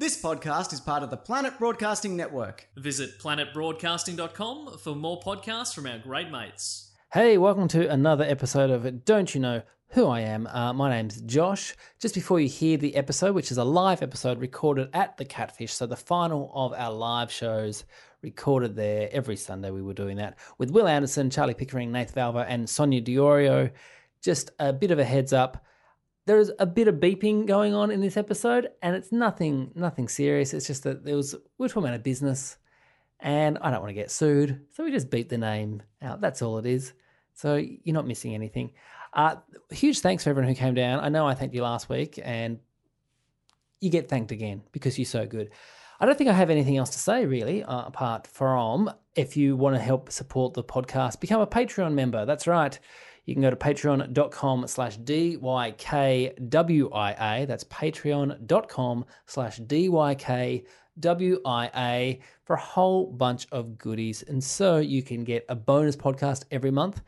This podcast is part of the Planet Broadcasting Network. Visit planetbroadcasting.com for more podcasts from our great mates. Hey, welcome to another episode of Don't You Know Who I Am? Uh, my name's Josh. Just before you hear the episode, which is a live episode recorded at the Catfish, so the final of our live shows recorded there every Sunday. We were doing that with Will Anderson, Charlie Pickering, Nath Valvo, and Sonia Di Iorio. Just a bit of a heads up. There's a bit of beeping going on in this episode, and it's nothing nothing serious. It's just that there was we we're talking about a business, and I don't want to get sued, so we just beat the name out. That's all it is. So you're not missing anything. Uh, huge thanks for everyone who came down. I know I thanked you last week, and you get thanked again because you're so good. I don't think I have anything else to say really, uh, apart from if you want to help support the podcast, become a Patreon member. That's right. You can go to patreon.com slash DYKWIA. That's patreon.com slash DYKWIA for a whole bunch of goodies. And so you can get a bonus podcast every month.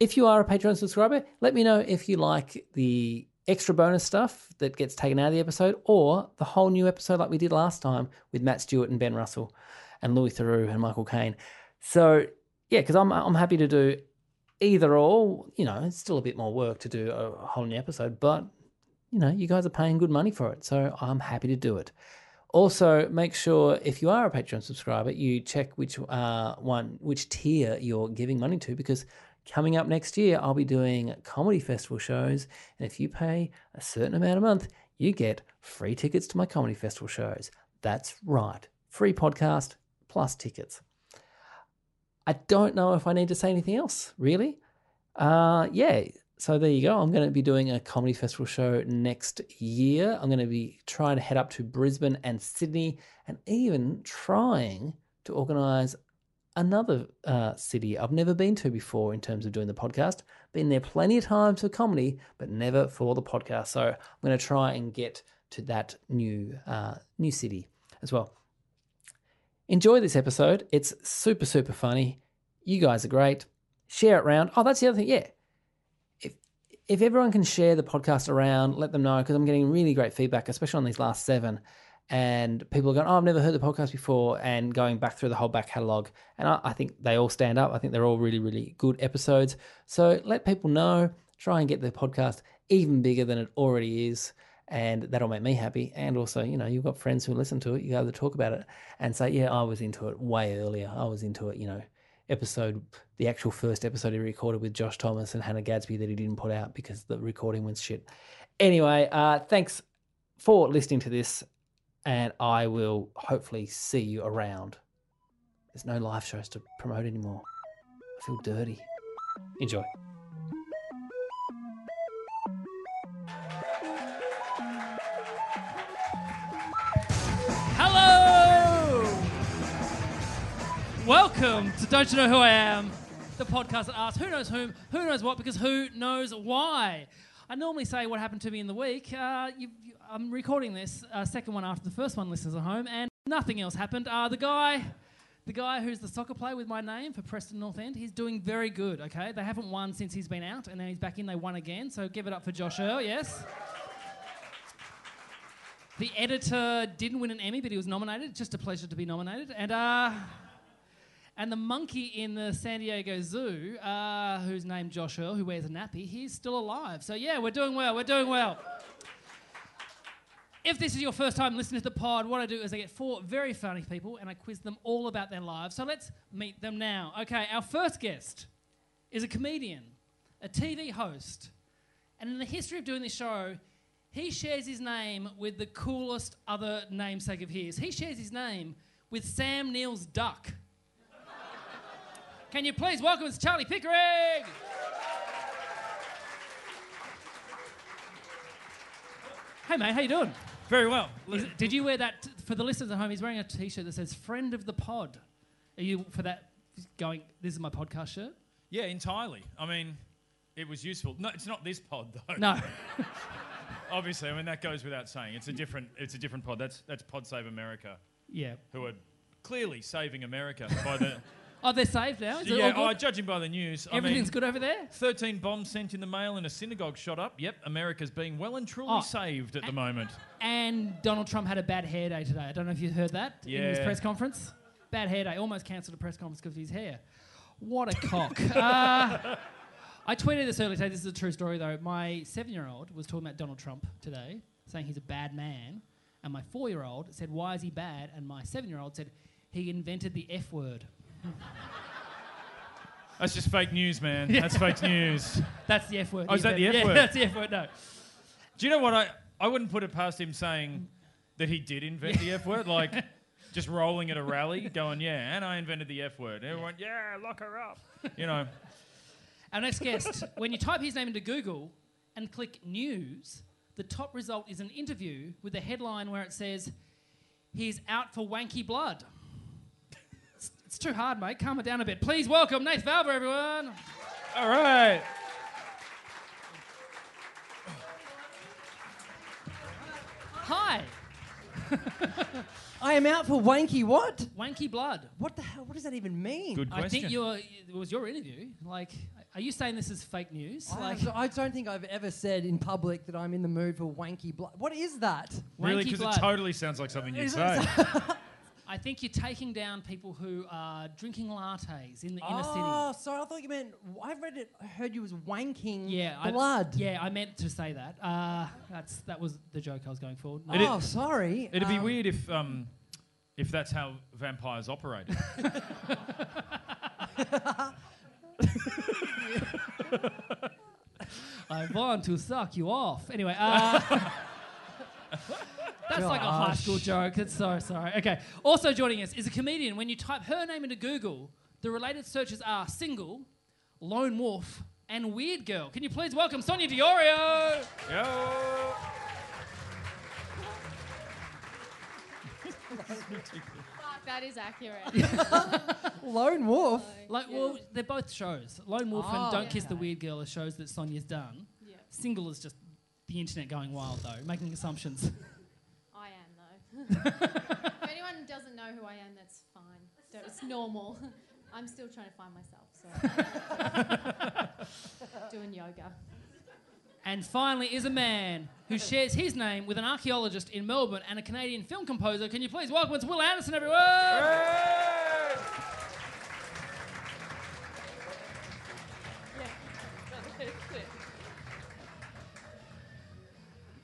If you are a Patreon subscriber, let me know if you like the extra bonus stuff that gets taken out of the episode or the whole new episode like we did last time with Matt Stewart and Ben Russell and Louis Theroux and Michael Caine. So, yeah, because I'm, I'm happy to do either or. You know, it's still a bit more work to do a whole new episode, but, you know, you guys are paying good money for it. So I'm happy to do it. Also, make sure if you are a Patreon subscriber, you check which uh, one, which tier you're giving money to, because coming up next year, I'll be doing comedy festival shows, and if you pay a certain amount a month, you get free tickets to my comedy festival shows. That's right, free podcast plus tickets. I don't know if I need to say anything else, really. Uh, yeah, so there you go. I'm going to be doing a comedy festival show next year. I'm going to be trying to head up to Brisbane and Sydney and even trying to organize another uh, city I've never been to before in terms of doing the podcast. Been there plenty of times for comedy, but never for the podcast. So I'm going to try and get to that new uh, new city as well. Enjoy this episode. It's super super funny. You guys are great. Share it around. Oh, that's the other thing. Yeah, if if everyone can share the podcast around, let them know because I'm getting really great feedback, especially on these last seven and people are going, "Oh, I've never heard the podcast before," and going back through the whole back catalog. And I, I, think they all stand up. I think they're all really, really good episodes. So let people know. Try and get the podcast even bigger than it already is, and that'll make me happy. And also, you know, you've got friends who listen to it. You have to talk about it and say, "Yeah, I was into it way earlier. I was into it." You know, episode, the actual first episode he recorded with Josh Thomas and Hannah Gadsby that he didn't put out because the recording went shit. Anyway, uh, thanks for listening to this and I will hopefully see you around. There's no live shows to promote anymore. I feel dirty. Enjoy. Welcome to Don't You Know Who I Am, the podcast that asks who knows whom, who knows what, because who knows why. I normally say what happened to me in the week. Uh, you, you, I'm recording this uh, second one after the first one, listeners at home, and nothing else happened. Uh, the guy, the guy who's the soccer player with my name for Preston North End, he's doing very good. Okay, they haven't won since he's been out, and now he's back in. They won again, so give it up for Josh Earl. Yes. The editor didn't win an Emmy, but he was nominated. Just a pleasure to be nominated. And uh, and the monkey in the San Diego Zoo, uh, who's named Josh Earl, who wears a nappy, he's still alive. So yeah, we're doing well. We're doing well. If this is your first time listening to the pod, what I do is I get four very funny people and I quiz them all about their lives. So let's meet them now. Okay, our first guest is a comedian, a TV host, and in the history of doing this show, he shares his name with the coolest other namesake of his. He shares his name with Sam Neill's duck. Can you please welcome us, Charlie Pickering? Hey mate, how you doing? Very well. It- did you wear that for the listeners at home? He's wearing a T-shirt that says "Friend of the Pod." Are you for that? Going, this is my podcast shirt. Yeah, entirely. I mean, it was useful. No, it's not this pod though. No, Obviously, I mean that goes without saying. It's a different. It's a different pod. That's that's Pod Save America, yeah. who are clearly saving America by the. Oh, they're saved now. Is it yeah, all oh, good? judging by the news, I Everything's mean, good over there. 13 bombs sent in the mail and a synagogue shot up. Yep, America's being well and truly Oh. saved at the moment. And Donald Trump had a bad hair day today. I don't know if you heard that in his press conference. Bad hair day. Almost cancelled a press conference because of his hair. What a cock. uh, I tweeted this earlier today. This is a true story, though. My seven year old was talking about Donald Trump today, saying he's a bad man. And my four year old said, Why is he bad? And my seven year old said, He invented the F word. That's just fake news, man. That's fake news. That's the F word. Oh, is that the F yeah, word? That's the F word, no. Do you know what? I, I wouldn't put it past him saying that he did invent the F word. Like, just rolling at a rally, going, yeah, and I invented the F word. Everyone, yeah, lock her up. You know, Our next guest, when you type his name into Google and click news, the top result is an interview with a headline where it says, He's out for wanky blood. It's, it's too hard, mate. Calm it down a bit. Please welcome Nate Valvo, everyone. all right. Hi. I am out for wanky what? Wanky blood. What the hell? What does that even mean? Good question. I think you're, it was your interview. Like, are you saying this is fake news? I, Like, I don't think I've ever said in public that I'm in the mood for wanky blood. What is that? really, because it totally sounds like something you'd say. I think you're taking down people who are drinking lattes in the inner city. Oh, sorry. I thought you meant. I read it. I heard you was wanking Yeah, I- blood. yeah, I meant to say that. Uh, that's that was the joke I was going for. No. Oh, sorry. It'd be Um, weird if um, if that's how vampires operate. I want to suck you off. Anyway, uh, that's like a high school joke. It's so sorry. Okay. Also joining us is a comedian. When you type her name into Google, the related searches are single, lone wolf, and weird girl. Can you please welcome Sonia Di Iorio? Yo. Fuck, that is accurate. lone wolf. Like, well, they're both shows. Lone Wolf and Oh, Don't Kiss the. Weird Girl are shows that Sonia's done. yeah, Single is just the internet going wild, though, making assumptions. I am though. if anyone doesn't know who I am, that's fine. Don't- It's normal. I'm still trying to find myself, so doing yoga. And finally, is a man who shares his name with an archaeologist in Melbourne and a Canadian film composer. Can you please welcome it's Will Anderson, everyone?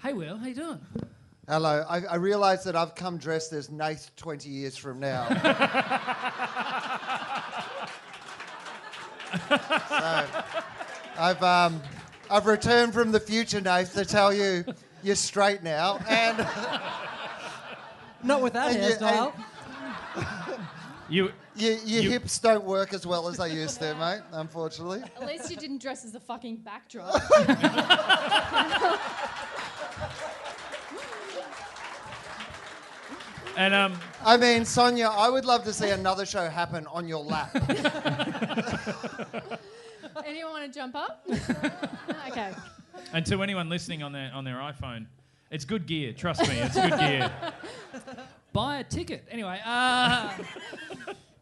Hey, Will, how you doing? Hello. I, I realise that I've come dressed as Nate 20 years from now. so, I've, um, I've returned from the future, Nate, to tell you you're straight now. And Not with that And you- hairstyle. You, your, your You- hips don't work as well as they used to, mate, unfortunately. At least you didn't dress as a fucking backdrop. And um, I mean, Sonia, I would love to see another show happen on your lap. Anyone want to jump up? okay. and to anyone listening on their on their iPhone, it's good gear. Trust me, it's good gear. Buy a ticket. Anyway, uh,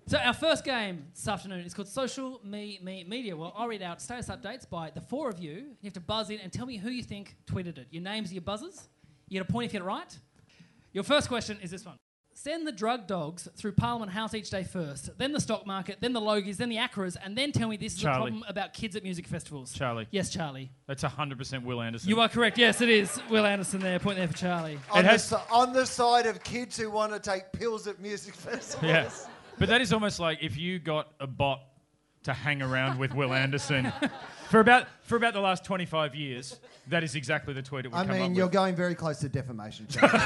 so our first game this afternoon is called Social Me Me Media. Well, I'll read out status updates by the four of you. You have to buzz in and tell me who you think tweeted it. Your names are your buzzers. You get a point if you get it right. Your first question is this one. Send the drug dogs through Parliament House each day first, then the stock market, then the Logies, then the AACTAs, and then tell me this is Charlie. a problem about kids at music festivals. Charlie. Yes, Charlie. That's 100% Will Anderson. You are correct. Yes, it is. Will Anderson there. Point there for Charlie. on, the, has- si- on the side of kids who want to take pills at music festivals. Yeah. But that is almost like if you got a bot to hang around with Will Anderson for about for about the last 25 years, that is exactly the tweet it would I come mean, up you're with. going very close to defamation. Charlie.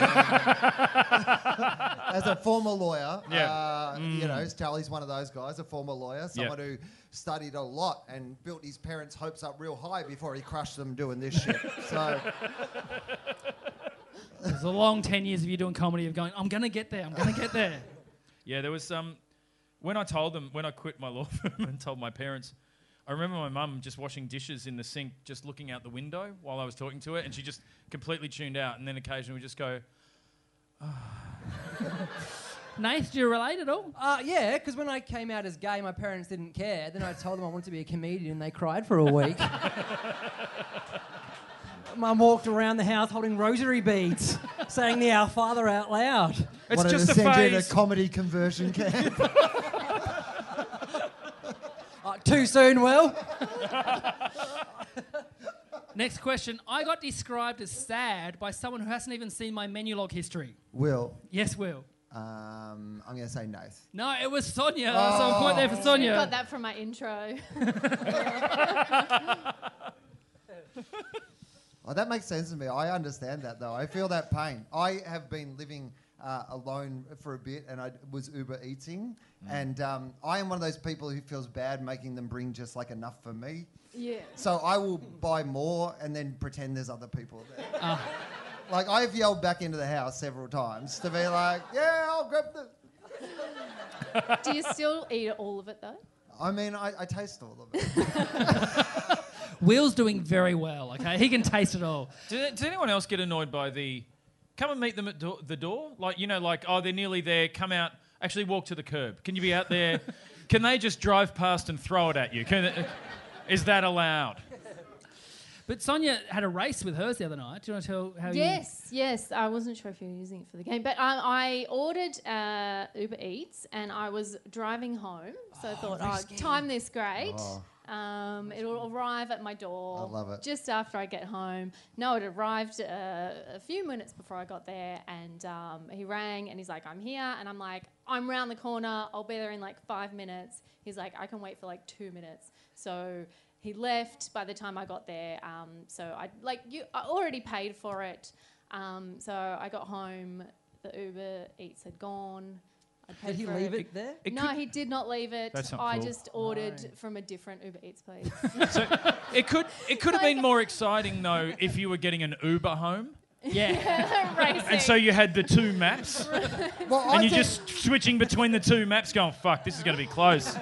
As a former lawyer, Yeah. uh, you know, Charlie's one of those guys, a former lawyer, someone who studied a lot and built his parents' hopes up real high before he crushed them doing this shit. So, It's a long 10 years of you doing comedy of going, I'm going to get there, I'm going to get there. Yeah, there was um, when I told them when I quit my law firm and told my parents. I remember my mum just washing dishes in the sink, just looking out the window while I was talking to her, and she just completely tuned out. And then occasionally we just go, Nath, do you relate at all? Uh, yeah, because when I came out as gay, my parents didn't care. Then I told them I wanted to be a comedian, and they cried for a week. Mum walked around the house holding rosary beads, saying the Our Father out loud. "It's Wanted just to a send you to phase." comedy conversion camp. Too soon, Will. Next question. I got described as sad by someone who hasn't even seen my Menulog history. Will, Yes, Will. um, I'm going to say Nath. No, it was Sonia. So a point there for Sonia. I got that from my intro. Oh, that makes sense to me. I understand that though. I feel that pain. I have been living uh, alone for a bit, and I was Uber eating, and um, I am one of those people who feels bad making them bring just like enough for me. yeah. So I will buy more and then pretend there's other people there. Like I've yelled back into the house several times to be like, "Yeah, I'll grab the." Do you still eat all of it though? I mean, I, I taste all of it. Will's doing very well, okay? He can taste it all. Did, did anyone else get annoyed by the come and meet them at do- the door? Like, you know, like, oh, they're nearly there, come out, actually walk to the curb. Can you be out there? Can they just drive past and throw it at you? Can, is that allowed? But Sonia had a race with hers the other night. Do you want to tell how Yes, yes. I wasn't sure if you were using it for the game, but um, I ordered uh, Uber Eats and I was driving home, so I thought, oh, time this great. Um, it'll arrive at my door. I love it. Just after I get home. No, it arrived uh, a few minutes before I got there, and um, he rang and he's like, "I'm here," and I'm like, "I'm round the corner. I'll be there in like five minutes." He's like, "I can wait for like two minutes." So he left by the time I got there. Um, so I like you. I already paid for it. Um, so I got home. The Uber Eats had gone. I paid Did he leave it there? It no, could- he did not leave it. That's not I cool. just ordered from a different Uber Eats place. So it could it could have been more exciting though if you were getting an Uber home. Yeah. Racing. And so you had the two maps, Well, I and you're just switching between the two maps, going, "Fuck, this is going to be close."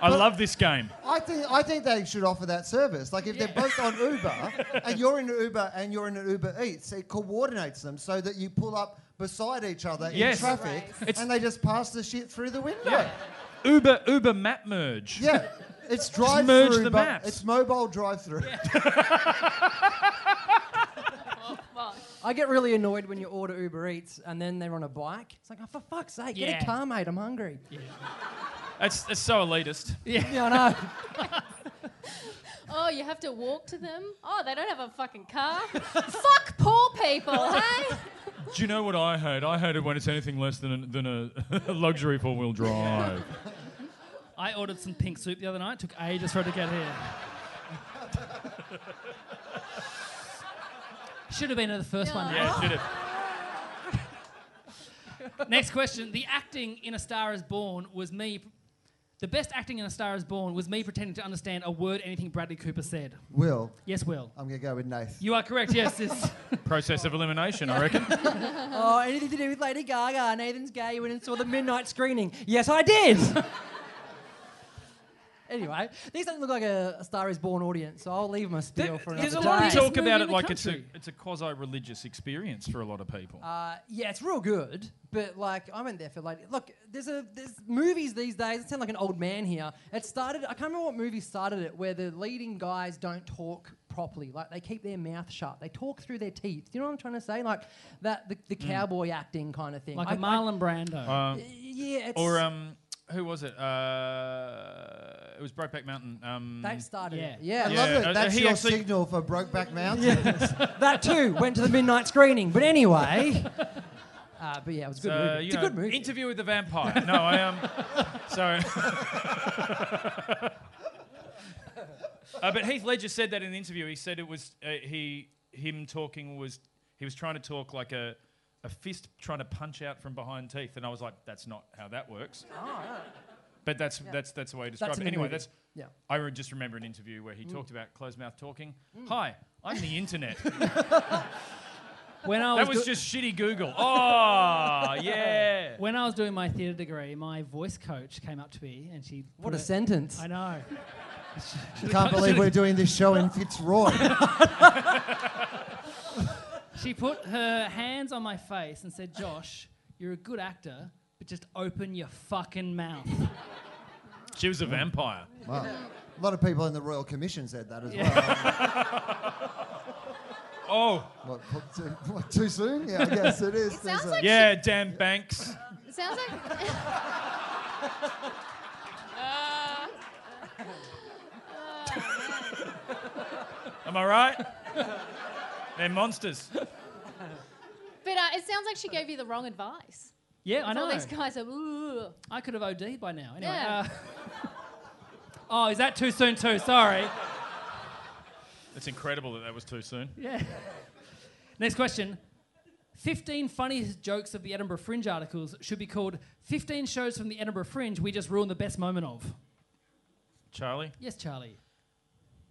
I love this game. I think I think they should offer that service. Like if they're both on Uber and you're in an Uber and you're in an Uber Eats, it coordinates them so that you pull up beside each other Yes. in traffic Race. and they just pass the shit through the window. Yeah. Uber Uber map merge. Yeah. It's drive merge through, the maps. it's mobile drive through. Well, I get really annoyed when you order Uber Eats and then they're on a bike. It's like, oh, for fuck's sake, get a car, mate. I'm hungry. That's that's so elitist. Yeah, I know. oh, you have to walk to them. Oh, they don't have a fucking car. Fuck poor people, hey? Do you know what I hate? I hate it when it's anything less than a, than a luxury four wheel drive. I ordered some pink soup the other night. It Took ages for it to get here. Should have been at the first one. Yeah, should have. Next question. The acting in A Star is Born was me. The best acting in A Star is Born was me pretending to understand a word anything Bradley Cooper said. Will, Yes, Will. I'm going to go with Nath. You are correct. Yes. This, Process of elimination, I reckon. oh, anything to do with Lady Gaga? Nathan's gay. You went and saw the midnight screening. Yes, I did. Anyway, these don't look like a, a Star is Born audience, so I'll leave my spiel There- for there's another a lot of talk about it the like it's a it's a quasi religious experience for a lot of people. Uh, yeah, it's real good, but like I went there for like, look, there's a there's movies these days. I sound like an old man here. It started. I can't remember what movie started it, where the leading guys don't talk properly. Like they keep their mouth shut. They talk through their teeth. Do you know what I'm trying to say? Like that the, the cowboy acting kind of thing. like I- a Marlon Brando. Um, yeah, it's, or um, who was it? Uh, it was Brokeback Mountain. Um, that started. yeah. it. Yeah, I Yeah, love uh, it. That's he your actually- signal for Brokeback Mountain. that too went to the midnight screening. But anyway, uh, but yeah, it was a good So, movie. uh, you It's a know, good movie. Interview with the Vampire. No, I am. Um, so. uh, but Heath Ledger said that in the interview. He said it was uh, he him talking was he was trying to talk like a a fist trying to punch out from behind teeth, and I was like, that's not how that works. But that's that's that's the way he described That's it. Anyway, movie. that's Yeah. I re- just remember an interview where he mm. talked about closed mouth talking. Mm. Hi, I'm the internet. When I was That was do- just shitty Google. Oh, yeah. when I was doing my theatre degree, my voice coach came up to me and she. What a it- sentence. I know. I can't believe we're doing this show in Fitzroy. She put her hands on my face and said, "Josh, you're a good actor, but just open your fucking mouth." She was a vampire. Wow. A lot of people in the Royal Commission said that as Yeah. well. Oh, what, what, too, what, too soon? Yeah, I guess it is. It There's sounds a- like yeah, Dan Banks. It sounds like. Am I right? They're monsters. But uh, it sounds like she gave you the wrong advice. Yeah, I So know. These guys are. Ooh. I could have OD'd by now. Anyway. Yeah. uh, oh, is that too soon too? Sorry. It's incredible that that was too soon. Yeah. Next question. 15 funniest jokes of the Edinburgh Fringe articles should be called 15 shows from the Edinburgh Fringe we just ruined the best moment of. Charlie, Yes, Charlie.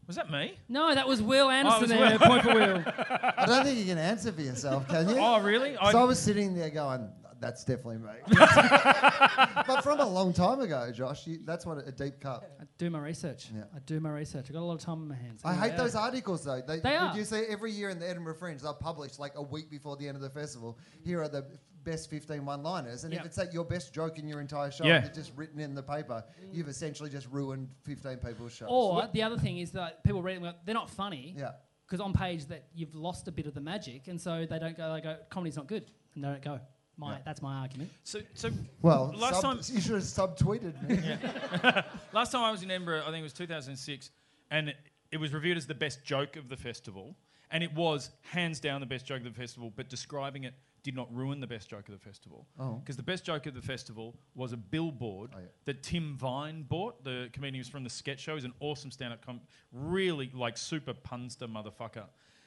was that me? No, that was Will Anderson was there. Will. Point for Will. I don't think you can answer for yourself, can you? Oh, really? So I was sitting there going, that's definitely me. but from a long time ago, Josh, you, that's what a, a deep cut. I do my research. Yeah. I do my research. I've got a lot of time on my hands. I Anyway, hate those articles though. They, They did are. you see every year in the Edinburgh Fringe they'll publish like a week before the end of the festival. Here are the best 15 one-liners, and Yeah. if it's like your best joke in your entire show, Yeah. and it's just written in the paper, you've essentially just ruined 15 people's shows. Or the other thing is that people read them, they're not funny. yeah. Because on page that you've lost a bit of the magic, and so they don't go. They go, comedy's not good, and they don't go. My Yeah. that's my argument. So, so Well, last sub- time, you should have subtweeted me. last time I was in Edinburgh, I think it was 2006, and it, it was reviewed as the best joke of the festival, and it was hands down the best joke of the festival. But describing it did not ruin the best joke of the festival. Oh. Because the best joke of the festival was a billboard Oh, yeah. that Tim Vine bought, the comedian who's from the sketch show. He's an awesome stand-up com, really like super punster motherfucker.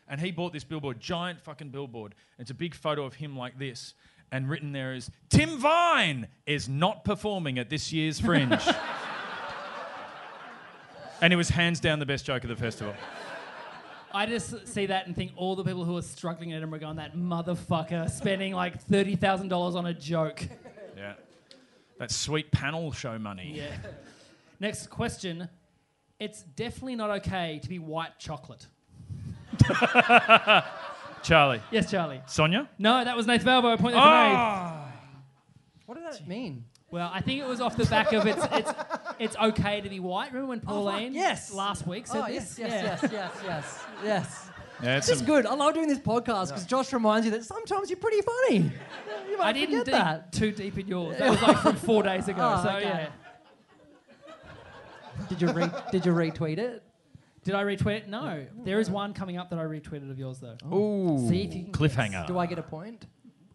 And he bought this billboard, giant fucking billboard. It's a big photo of him like this. And written there is Tim Vine is not performing at this year's Fringe. and it was hands down the best joke of the festival. I just see that and think all the people who are struggling in Edinburgh are going, that motherfucker spending like thirty thousand dollars on a joke. Yeah. That sweet panel show money. Yeah. Next question. It's definitely not okay to be white chocolate. Charlie. Yes, Charlie. Sonia? No, that was Nath Valvo. Point there for Nath. Ah. What does that mean? Well, I think it was off the back of it's it's it's okay to be white. Remember when Pauline yes. last week said oh, this? yes, yes, yes, yes, yes, yes. Yeah, it's This is good. I love doing this podcast because Josh reminds you that sometimes you're pretty funny. You might I didn't forget dig that. too deep in yours. That was like from four days ago. Oh, so okay. yeah. Did you re- did you retweet it? Did I retweet it? No. There is one coming up that I retweeted of yours though. Ooh. See if you can Cliffhanger. Do I get a point?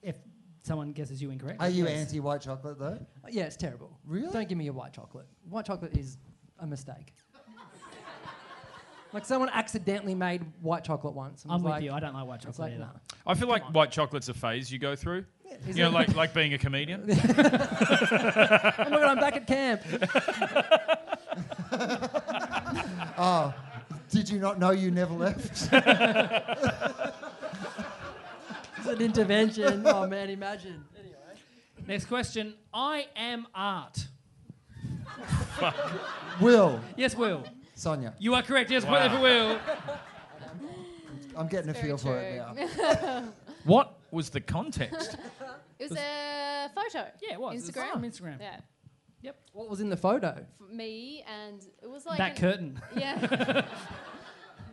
If someone guesses you incorrect. Are you Yes. anti-white chocolate though? Uh, yeah, it's terrible. Really? Don't give me your white chocolate. White chocolate is a mistake. like someone accidentally made white chocolate once. and I'm was with like, you. I don't like white It's chocolate like, either. nah. I feel like white chocolate's a phase you go through. Is You know, it? like like being a comedian. oh my god, I'm back at camp. Oh, did you not know you never left? It's an intervention. Oh man, imagine. Anyway. Next question. I am art. Will, Yes, Will. Sonia, You are correct. Yes, point there for Will. I'm getting a Very feel for it now. What was the context? It was a photo. Yeah, it was. It's Instagram. on Instagram. Yeah. What was in the photo? For me and it was like that an- curtain. Yeah.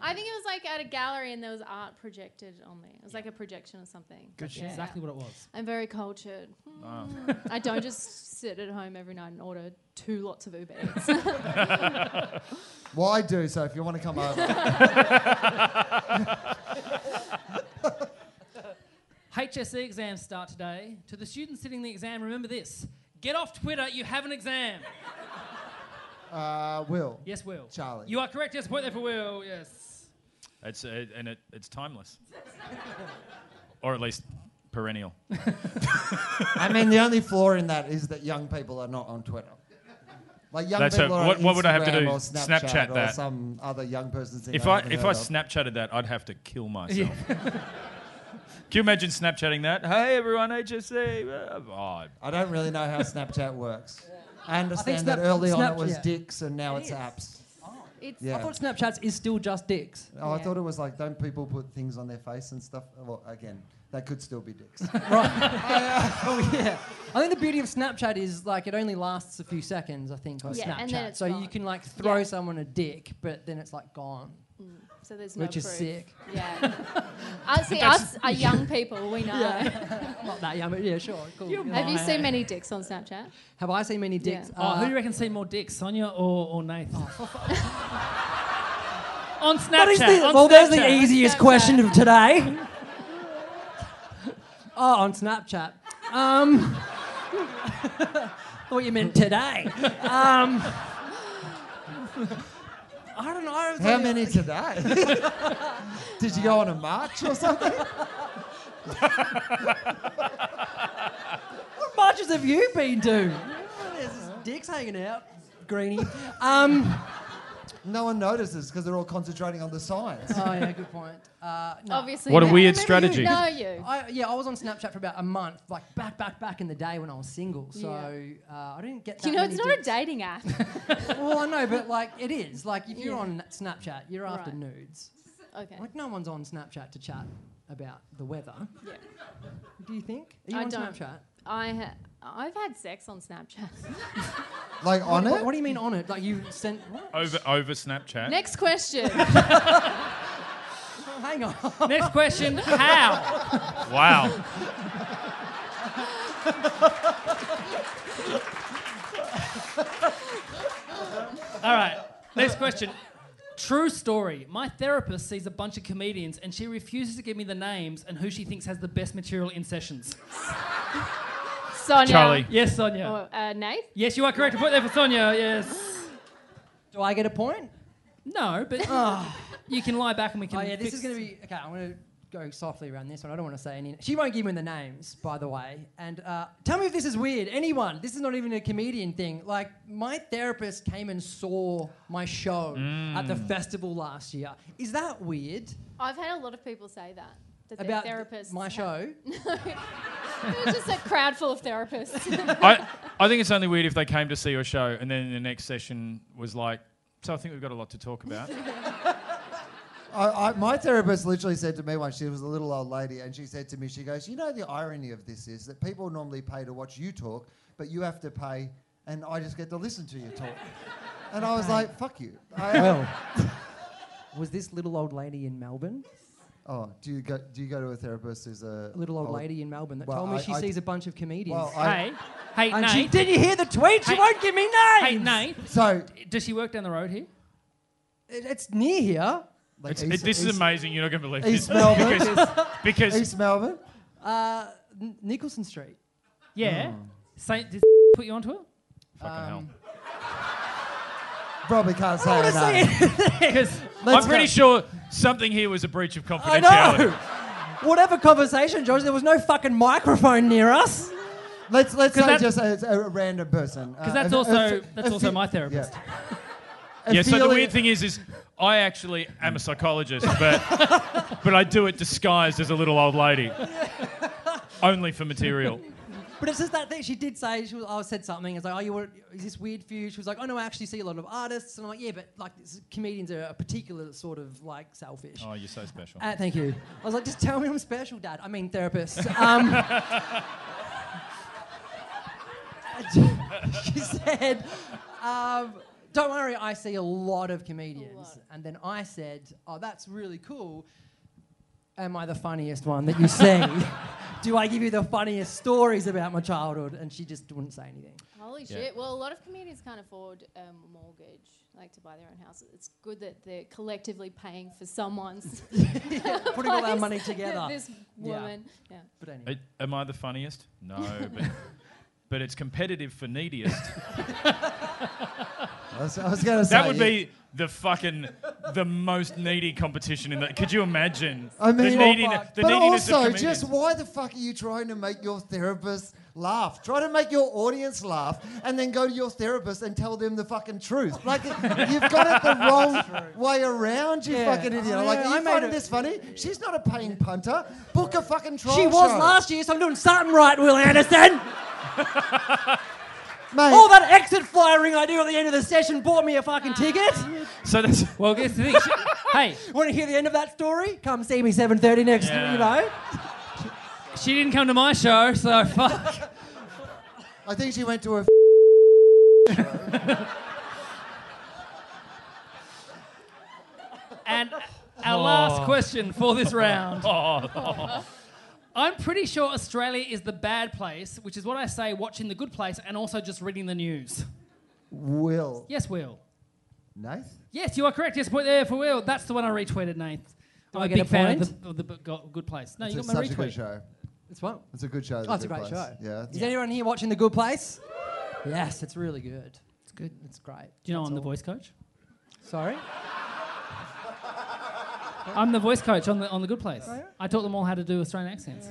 I think it was like at a gallery and there was art projected on there. It was like a projection or something. Good Yeah. Exactly what it was. I'm very cultured. Oh. I don't just sit at home every night and order two lots of Uber Eats. Well, I do. So if you want to come over, HSC exams start today. To the students sitting the exam, remember this. Get off Twitter, you have an exam. uh, Will, Yes, Will. Charlie. You are correct. Yes, point there for Will. Yes. It's uh, and it, it's timeless, or at least perennial. I mean, the only flaw in that is that young people are not on Twitter. Like young That's a- people are what- on what would I have to do? Or Snapchat, Snapchat or that? some other young person's thing. If I haven't if heard I of. Snapchatted that, I'd have to kill myself. Can you imagine Snapchatting that? Hey everyone, HSC. Uh, Oh, I don't really know how Snapchat works. I understand Snap- that early on Snap- it was yeah. dicks and now It it's is. apps. It's Yeah. I thought Snapchats is still just dicks. Oh, I Yeah. thought it was like, don't people put things on their face and stuff? Well, again, that could still be dicks. Right. Oh yeah. I think the beauty of Snapchat is like it only lasts a few seconds. I think on Yeah, Snapchat, and then it's so you gone. can like throw Yeah. someone a dick, but then it's like gone, so there's no which is sick. Yeah. uh, see, us are young people. We know. Not that young, but yeah, sure, cool. You're Have you Right. seen many dicks on Snapchat? Have I seen many dicks? Yeah. Oh, Uh, who do you reckon see more dicks, Sonia or, or Nathan? on Snapchat. that is the- on well, there's the easiest Snapchat. question of today. oh, on Snapchat. Um, thought you meant today. Um, I don't know. I was how like- many today? Did you go on a march or something? What marches have you been to? There's just dicks hanging out, greenie. Um, No one notices because they're all concentrating on the science. oh yeah, good point. Uh, no. Obviously. What a no. weird Remember strategy. You know you. I, yeah, I was on Snapchat for about a month, like back, back, back in the day when I was single. So uh, I didn't get. That You know, many it's not a dicks. dating app. well, I know, but like it is. Like if you're Yeah. on Snapchat, you're after Right. nudes. okay. Like no one's on Snapchat to chat about the weather. Yeah. Do you think? Are you I on don't. Snapchat? I ha- I've had sex on Snapchat. Like on What, it? what do you mean on it? Like you sent? What? over over Snapchat. Next question. Hang on. Next question: How? Wow. All right. Next question. True story. My therapist sees a bunch of comedians and she refuses to give me the names and who she thinks has the best material in sessions. Sonia. Charlie. Yes, Sonia. Oh, uh, Nate? Yes, you are correct. A point there for Sonia. Yes. Do I get a point? No, but you can lie back and we can. Oh yeah, this fix- is going to be okay. I'm going to go softly around this one. I don't want to say any. She won't give me the names, by the way. And uh, tell me if this is weird. Anyone? This is not even a comedian thing. Like my therapist came and saw my show at the festival last year. Is that weird? I've had a lot of people say that. That their About therapists. my have- show? It's just a crowd full of therapists. I, I think it's only weird if they came to see your show and then the next session was like, so I think we've got a lot to talk about. I, I, my therapist literally said to me once, she was a little old lady, and she said to me, she goes, You know, the irony of this is that people normally pay to watch you talk, but you have to pay, and I just get to listen to you talk. And I was like, Fuck you. I, Well, was this little old lady in Melbourne? Oh, do you go? Do you go to a therapist who's a A little old lady in Melbourne that Well, told me I- she I- sees a bunch of comedians. Well, I, Hey, hey, and she, did you hear the tweet? She Hey. won't give me names. Hey, Nate. so Does she work down the road here? It- it's near here. like It's, East, it, this is amazing. You're not going to believe East this. Melbourne. because because East Melbourne. Uh, N- Nicholson Street. Yeah. Saint, did put you onto it? fucking hell. Probably can't say I her want to say name. it. Because Let's I'm pretty go. sure something here was a breach of I confidentiality. know. Whatever conversation, George, there was no fucking microphone near us. Let's let's say that- just a, a random person. because Uh, that's a- also a- that's a also fe- my therapist. A Yeah, so the weird thing is, is I actually am a psychologist, but but I do it disguised as a little old lady, only for material. But it's just that thing. She did say she was. I said something. It's like, oh, you want, is this weird for you? She was like, oh no, I actually see a lot of artists, and I'm like, yeah, but like this, comedians are a particular sort of like selfish. Oh, you're so special. Uh, thank you. I was like, just tell me I'm special, Dad. I mean, therapist. Um, she said, um, don't worry, I see a lot of comedians. And then I said, oh, that's really cool. Am I the funniest one that you see? Do I give you the funniest stories about my childhood? And she just wouldn't say anything. Holy Yeah. shit. Well, a lot of comedians can't afford um, a mortgage, like to buy their own house. It's good that they're collectively paying for someone's. Putting all our money together. this Yeah. woman. Yeah. But anyway. Am I the funniest? No, but but it's competitive for neediest. I was, I was going to say That would be the fucking the most needy competition in that. Could you imagine? I mean, the, oh needin- but neediness of also, comedians? just why the fuck are you trying to make your therapist laugh. Try to make your audience laugh, and then go to your therapist and tell them the fucking truth. Like you've got it the wrong way around, you Yeah. fucking idiot. Oh, like, yeah, are I you made finding it- this funny? She's not a paying punter. Book a fucking trial She was show. last year, so I'm doing something right, Will Anderson. Mate, All that exit flyering I do at the end of the session bought me a fucking ticket. Ah, so that's Well, guess the thing. She, hey, Want to hear the end of that story? Come see me 7:30 next. Yeah. You know. she didn't come to my show, so fuck. I think she went to a. And our last oh. question for this round. Oh. I'm pretty sure Australia is the bad place, which is what I say watching The Good Place and also just reading the news. Will. Yes, Will. Nath? Yes, you are correct. Yes, point there for Will. That's the one I retweeted, Nate. Do I'm I a get big a fan point? of the, of the Go- Good Place. No, It's you a- got my such a good retweet. show. It's what? It's a good show. Oh, it's a Good great Place. show. Yeah. it's- Is anyone here watching The Good Place? Yes, it's really good. It's good. It's great. Do you know That's I'm the all. voice coach? Sorry. I'm the voice coach on the on the Good Place. Oh, yeah? I taught them all how to do Australian accents.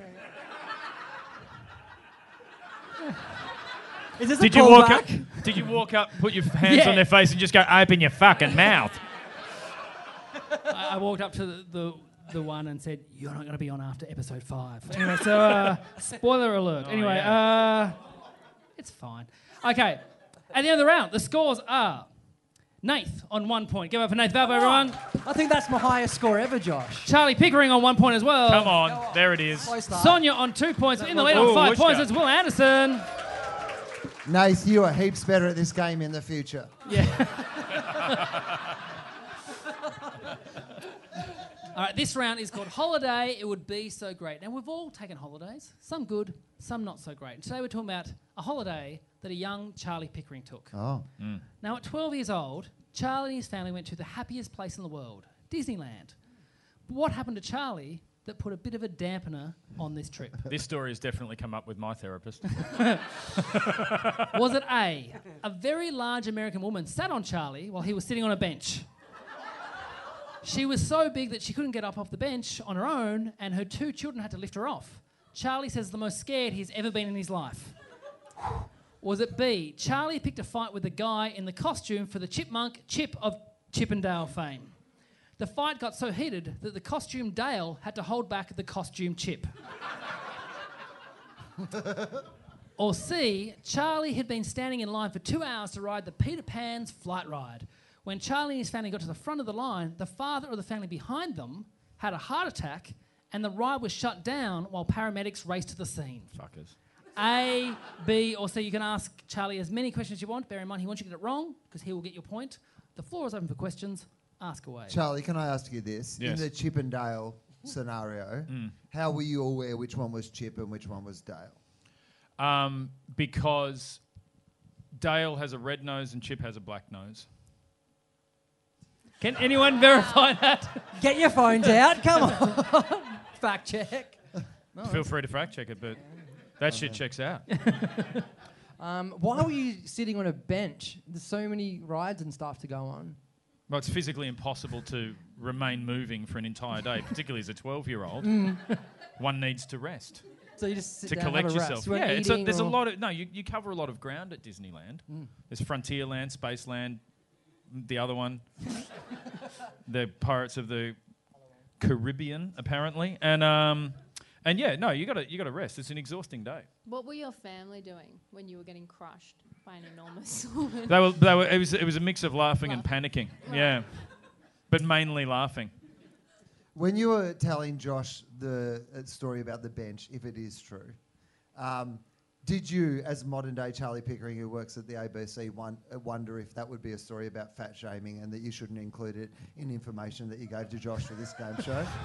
Is this did a you walk callback? up? Did you walk up, put your hands Yeah. on their face, and just go, "Open your fucking mouth"? I, I walked up to the, the the one and said, "You're not going to be on after episode five. Anyway, so uh, spoiler alert. Oh, anyway, yeah. uh, it's fine. Okay, at the end of the round, the scores are Nath on one point. Give up for Nath Valvo, everyone. I think that's my highest score ever, Josh. Charlie Pickering on one point as well. Come on, there it is. Close start. Sonia on two points. In the lead Ooh, on five Wooshka. points, it's Will Anderson. Nath, you are heaps better at this game in the future. All right, this round is called Holiday. It would be so great. Now, we've all taken holidays, some good, some not so great. And Today, we're talking about a holiday that a young Charlie Pickering took. Oh. Mm. Now, at 12 years old, Charlie and his family went to the happiest place in the world, Disneyland. But what happened to Charlie that put a bit of a dampener on this trip? This story has definitely come up with my therapist. Was it A, a very large American woman sat on Charlie while he was sitting on a bench? She was so big that she couldn't get up off the bench on her own, and her two children had to lift her off. Charlie says the most scared he's ever been in his life. Was it B? Charlie picked a fight with a guy in the costume for the chipmunk Chip of Chippendale fame. The fight got so heated that the costume Dale had to hold back the costume Chip. Or C, Charlie had been standing in line for two hours to ride the Peter Pan's flight ride. When Charlie and his family got to the front of the line, the father of the family behind them had a heart attack and the ride was shut down while paramedics raced to the scene. Fuckers. A, B, or C. You can ask Charlie as many questions as you want. Bear in mind, he wants you to get it wrong because he will get your point. The floor is open for questions. Ask away. Charlie, can I ask you this? Yes. In the Chip and Dale scenario, how were you aware which one was Chip and which one was Dale? Um, because Dale has a red nose and Chip has a black nose. Can anyone verify that? Get your phones out. Come on. Fact check. Feel free to fact check it, but that shit checks out. Um, why were you sitting on a bench? There's so many rides and stuff to go on. Well, it's physically impossible to remain moving for an entire day, particularly as a 12 year old. One needs to rest, So you just sit to down and collect have a yourself. rest. You weren't Yeah, it's a, eating there's a or- lot of. No, you, you cover a lot of ground at Disneyland. There's Frontierland, Spaceland, the other one, the Pirates of the Caribbean, apparently. And. Um, and yeah, no, you gotta you gotta rest. It's an exhausting day. What were your family doing when you were getting crushed by an enormous woman? They were, they were, it was it was a mix of laughing and panicking. Yeah, but mainly laughing. When you were telling Josh the uh, story about the bench, if it is true, um, did you, as modern day Charlie Pickering who works at the ABC, uh, wonder if that would be a story about fat shaming and that you shouldn't include it in information that you gave to Josh for this game show?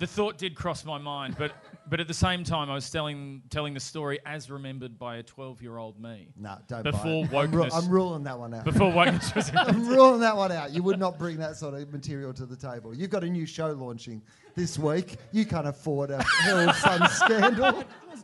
The thought did cross my mind, but but at the same time, I was telling telling the story as remembered by a twelve year old me. No, don't Before buy it. I'm, ru- wokeness. I'm ruling that one out. Before wokeness was I'm ruling that one out. You would not bring that sort of material to the table. You've got a new show launching this week. You can't afford a Herald Sun scandal.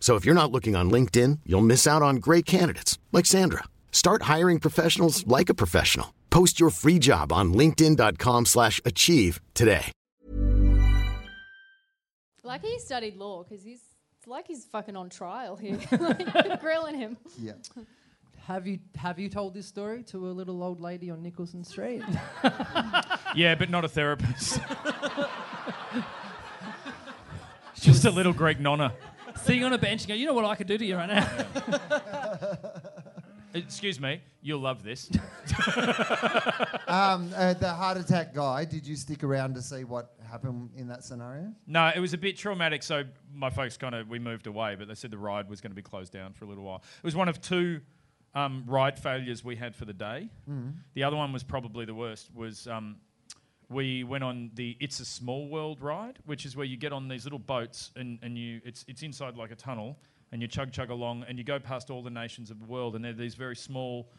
So if you're not looking on LinkedIn, you'll miss out on great candidates like Sandra. Start hiring professionals like a professional. Post your free job on linkedin.com/achieve slash achieve today. Like he studied law because he's it's like he's fucking on trial here, like, grilling him. Yeah. Have you have you told this story to a little old lady on Nicholson Street? Yeah, but not a therapist. Just a little Greek nonna. Sitting on a bench and go, you know what I could do to you right now? Excuse me, you'll love this. Um, uh, the heart attack guy, did you stick around to see what happened in that scenario? No, it was a bit traumatic, so my folks kind of we moved away, but they said the ride was going to be closed down for a little while. It was one of two um, ride failures we had for the day. The other one was probably the worst. Was um, we went on the It's a Small World ride, which is where you get on these little boats and, and you it's it's inside like a tunnel and you chug chug along and you go past all the nations of the world and they're these very small.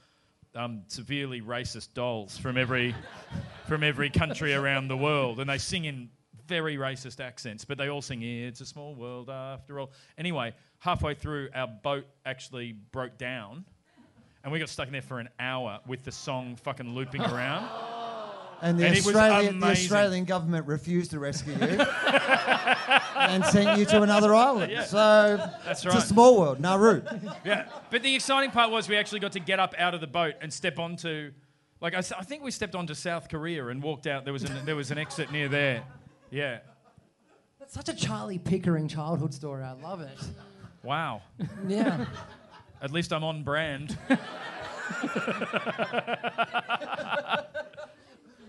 Um, severely racist dolls from every from every country around the world, and they sing in very racist accents, but they all sing "It's a small world after all." Anyway, halfway through, our boat actually broke down, and we got stuck in there for an hour with the song fucking looping around. And the, And Australian, the. Australian government refused to rescue you and sent you to another island. Yeah. So That's it's a small world, Nauru. Yeah, but the exciting part was we actually got to get up out of the boat and step onto, like I think we stepped onto South Korea and walked out. There was an, there was an exit near there. Yeah. That's such a Charlie Pickering childhood story. I love it. Wow. Yeah. At least I'm on brand.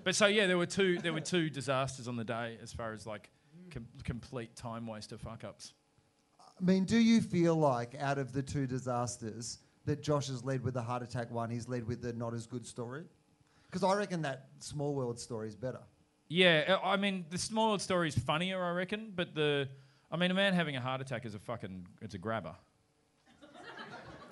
but so yeah, there were two there were two disasters on the day as far as like com- complete time waster fuck ups. I mean, do you feel like out of the two disasters that Josh has led with the heart attack one, he's led with the not as good story? Because I reckon that small world story is better. Yeah, I I mean the small world story is funnier, I reckon. But the, I mean, a man having a heart attack is a fucking, it's a grabber.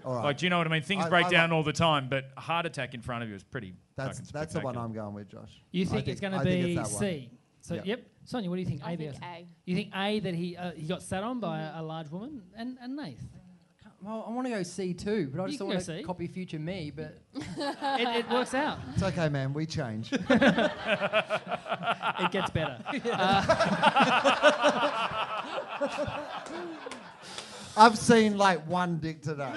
All right. Like, do you know what I mean? Things I- break I down like- all the time, but a heart attack in front of you is pretty. that's fucking that's the one spectacular. I'm going with, Josh. You I think, it's going to think be it's that one. C? So Yep. yep. Sonia, what do you think? I A, B, think or C? A. You think A that he uh, he got sat on by a, a large woman and and Nath? Well, I want to go C too, but I You just can don't want go to C. copy future me. But it, it works out. It's okay, man. We change. It gets better. I've seen like one dick today.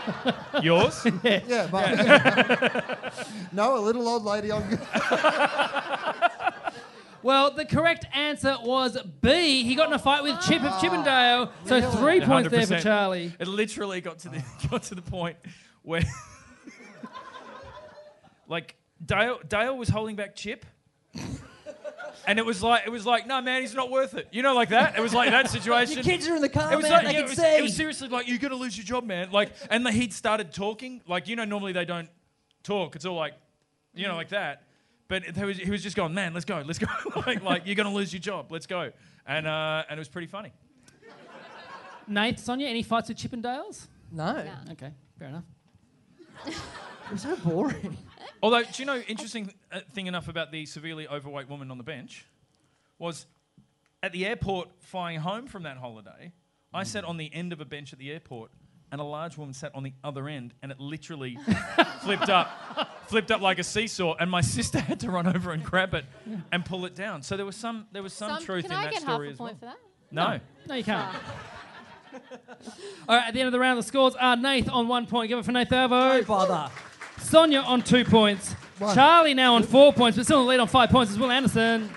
Yours? yeah, but no, a little old lady on. Well, the correct answer was B. He got in a fight with Chip of Chippendale. Ah, so three points there for 100%. Charlie. It literally got to the ah. got to the point where, like Dale Dale was holding back Chip, and it was like it was like no man he's not worth it. You know like that. It was like that situation. your kids are in the car, It was man. like they yeah, can it was, see. it was seriously like you're gonna lose your job, man. Like and the, he'd started talking like you know normally they don't talk. It's all like you know like that. But there was, he was just going, man, let's go, let's go. like, like you're gonna lose your job, let's go. And uh, and it was pretty funny. Nate, Sonia, any fights with Chippendales? no, No. Okay, fair enough. it's so boring. Although, do you know interesting uh, thing enough about the severely overweight woman on the bench was at the airport flying home from that holiday. I sat on the end of a bench at the airport, and a large woman sat on the other end, and it literally flipped up, flipped up like a seesaw. And my sister had to run over and grab it and pull it down. So there was some, there was some, Some- truth in I that get story half a as well. for that? No. No, you can't. All right, at the end of the round, the scores are Nath on one point. Give it for Nath Valvo. Don't bother. Sonia on two points. Charlie now on four points, but still in the lead on five points is Will Anderson.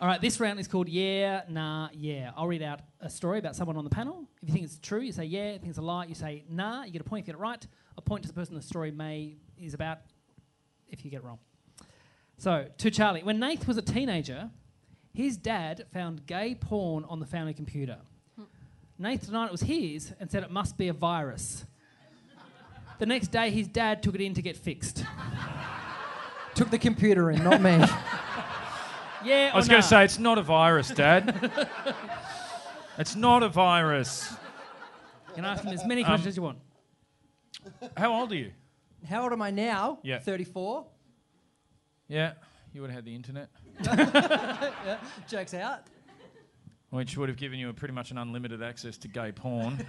All right, this round is called Yeah, Nah, Yeah. I'll read out a story about someone on the panel. If you think it's true, you say yeah. If you think it's a lie, you say nah. You get a point if you get it right. A point to the person the story may is about if you get it wrong. So, to Charlie. When Nath was a teenager, his dad found gay porn on the family computer. Hmm. Nath denied it was his and said it must be a virus. The next day, his dad took it in to get fixed. Took the computer in, not me. Yeah I was or going to say it's not a virus, Dad. it's not a virus. You can ask him as many Um, questions as you want. How old are you? How old am I now? Yeah. 34. Yeah, you would have had the internet, yeah. Jokes out. which would have given you a pretty much an unlimited access to gay porn.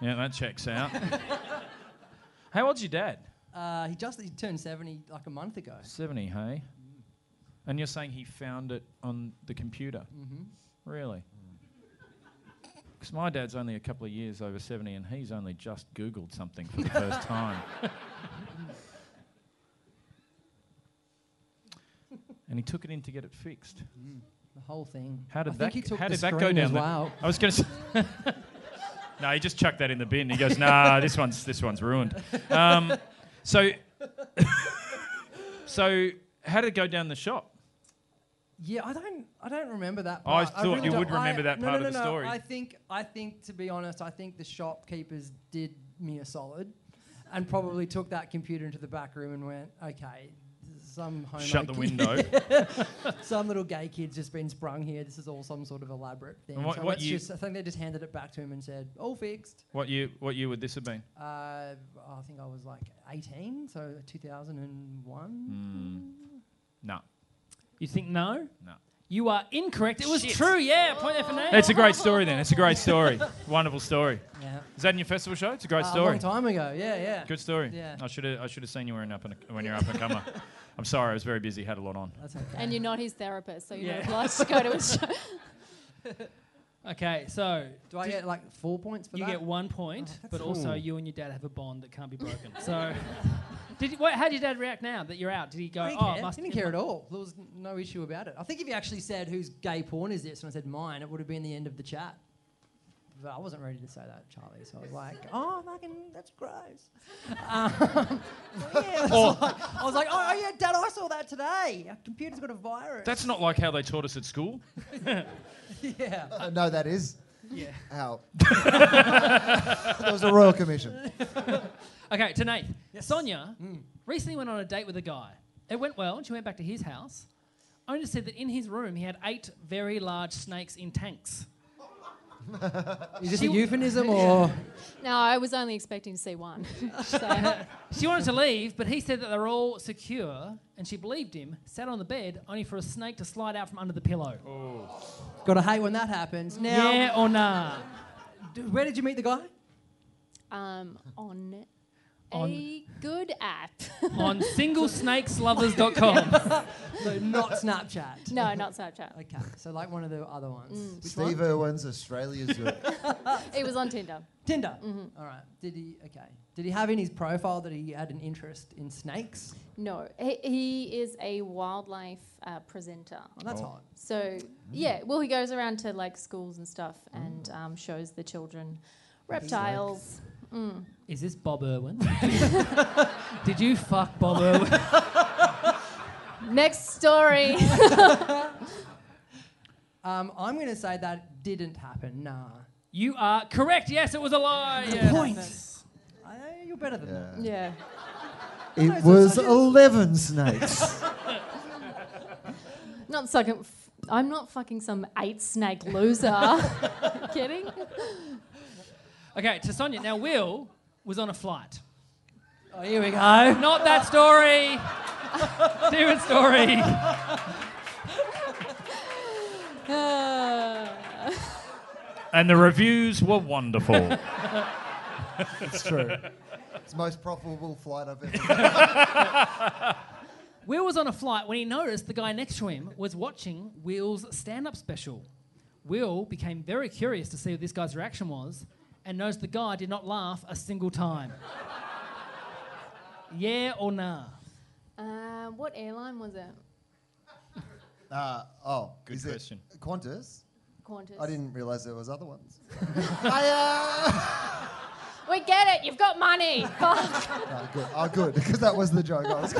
Yeah, that checks out. How old's your dad? Uh, he just he turned 70 like a month ago. 70, hey? And you're saying he found it on the computer? Mhm. Really? Because my dad's only a couple of years over 70 and he's only just Googled something for the first time. and he took it in to get it fixed. The whole thing. How did I that, think he took how the did that go down as there? well. I was going to say. No, he just chucked that in the bin. He goes, nah, this one's, this one's ruined. Um, so, so, how did it go down the shop? Yeah, I don't, I don't remember that. I Part. thought really you don't- would remember that no, part no, of the no, no. story. I think, I think, to be honest, I think the shopkeepers did me a solid, and probably took that computer into the back room and went, okay, some homo Shut the kid- window. some little gay kid's just been sprung here. This is all some sort of elaborate thing. And what- so what let's year- just, I think they just handed it back to him and said, all fixed. What year, what year would this have been? Uh, I think I was like 18, so 2001. No. You think no? No. You are incorrect. It was Shit. true. Yeah, point there for Nate. It's a great story then. It's a great story. Wonderful story. Yeah. Is that in your festival show? It's a great Uh, story. A long time ago, yeah, yeah. Good story. Yeah. I should have I should have seen you when, up and, when you're up and comer. I'm sorry, I was very busy, had a lot on. That's okay. And you're not his therapist, so you're Yeah. not obliged to go to his show. Okay, so Do I get like four points for you that? You get one point, Oh, but that's- also you and your dad have a bond that can't be broken. So, did you, what, how did your dad react now that you're out? Did he go, I "Oh, care. must didn't care at all. There was n- no issue about it. I think if you actually said whose gay porn is this, and I said mine, it would have been the end of the chat. But I wasn't ready to say that, Charlie. So I was like, "Oh, fucking, that's gross." Um, so yeah, I was, like, I was like, "Oh, yeah, Dad, I saw that today. Our computer's got a virus." That's not like how they taught us at school. yeah. Uh, no, that is Yeah. how. there was a royal commission. Okay, to Nate. Sonia recently went on a date with a guy. It went well, and she went back to his house. Only to say that in his room he had eight very large snakes in tanks. Is this a euphemism or? No, I was only expecting to see one. so, She wanted to leave, but he said that they're all secure, and she believed him. Sat on the bed, only for a snake to slide out from under the pillow. Gotta hate when that happens. Now, yeah or nah? d- where did you meet the guy? um, on, On- a good app. on singlesnakeslovers.com. So not Snapchat. no, not Snapchat. Okay, so like one of the other ones. Mm. Which Steve one? Irwin's Australia's. It was on Tinder. Tinder. Mm-hmm. All right. Did he? Okay. Did he have in his profile that he had an interest in snakes? No, he, he is a wildlife uh, presenter. Oh, that's oh. hot. So mm. yeah, well, he goes around to like schools and stuff mm. and um, shows the children reptiles. Is this Bob Irwin? Did you fuck Bob Irwin? Next story. Um, I'm going to say that didn't happen. Nah. You are correct. Yes, it was a lie. Yeah. point. I, you're better than that. yeah. it was 11 snakes. Not sucking. F- I'm not fucking some eight snake loser. Kidding? Okay, to Sonia. Now, Will was on a flight. Oh, here we go. Not that story. Different story. And the reviews were wonderful. it's true. It's the most profitable flight I've ever Will was on a flight when he noticed the guy next to him was watching Will's stand up special. Will became very curious to see what this guy's reaction was and noticed the guy did not laugh a single time. yeah or nah? uh, what airline was it? Uh, oh, Good is question. It Qantas? Qantas. I didn't realise there was other ones. I, uh... We get it. You've got money. No, good. Oh, good, because that was the joke. I was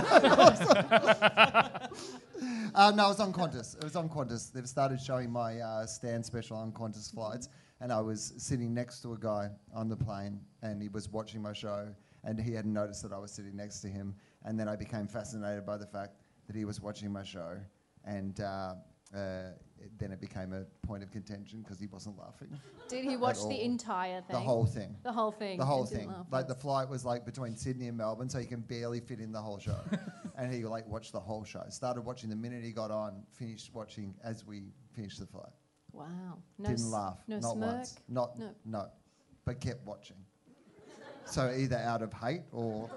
uh, no, it was on Qantas. It was on Qantas. They've started showing my uh, stand special on Qantas flights, and I was sitting next to a guy on the plane, and he was watching my show, and he hadn't noticed that I was sitting next to him, and then I became fascinated by the fact that he was watching my show, and uh, uh, it- then it became a point of contention because he wasn't laughing. Did he watch the entire thing? The whole thing. The whole thing. The whole thing. Like the flight was like between Sydney and Melbourne, so he can barely fit in the whole show. and he like watched the whole show. Started watching the minute he got on. Finished watching as we finished the flight. Wow. No Didn't laugh. No not smirk. once. Not No. no. But kept watching. So either out of hate or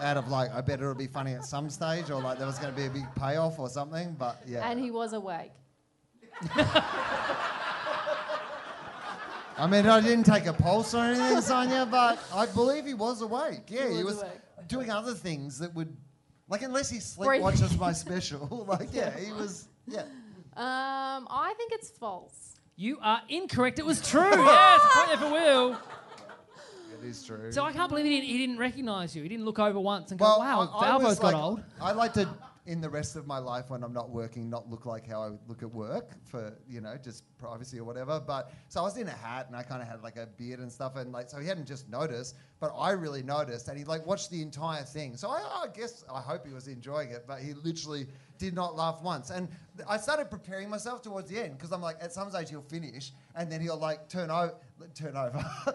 out of like I bet it'll be funny at some stage or like there was going to be a big payoff or something. But yeah. And he was awake. I mean, I didn't take a pulse or anything, Sonia, but I believe he was awake. Yeah, he was was, awake. doing other things that would, like, unless he sleep watches my special, like, yeah, he was, yeah. Um, I think it's false. You are incorrect. It was true. yes, point there for Will. It is true. So I can't believe he didn't, he didn't recognise you. He didn't look over once and go, wow, I, I Valvo's was got like, old. I like to, in the rest of my life when I'm not working, not look like how I look at work for, you know, just privacy or whatever. But so I was in a hat and I kind of had like a beard and stuff. And like, so he hadn't just noticed, but I really noticed. And he like watched the entire thing. So I, I guess, I hope he was enjoying it, but he literally did not laugh once. And I started preparing myself towards the end because I'm like, at some stage he'll finish and then he'll like turn over, turn over.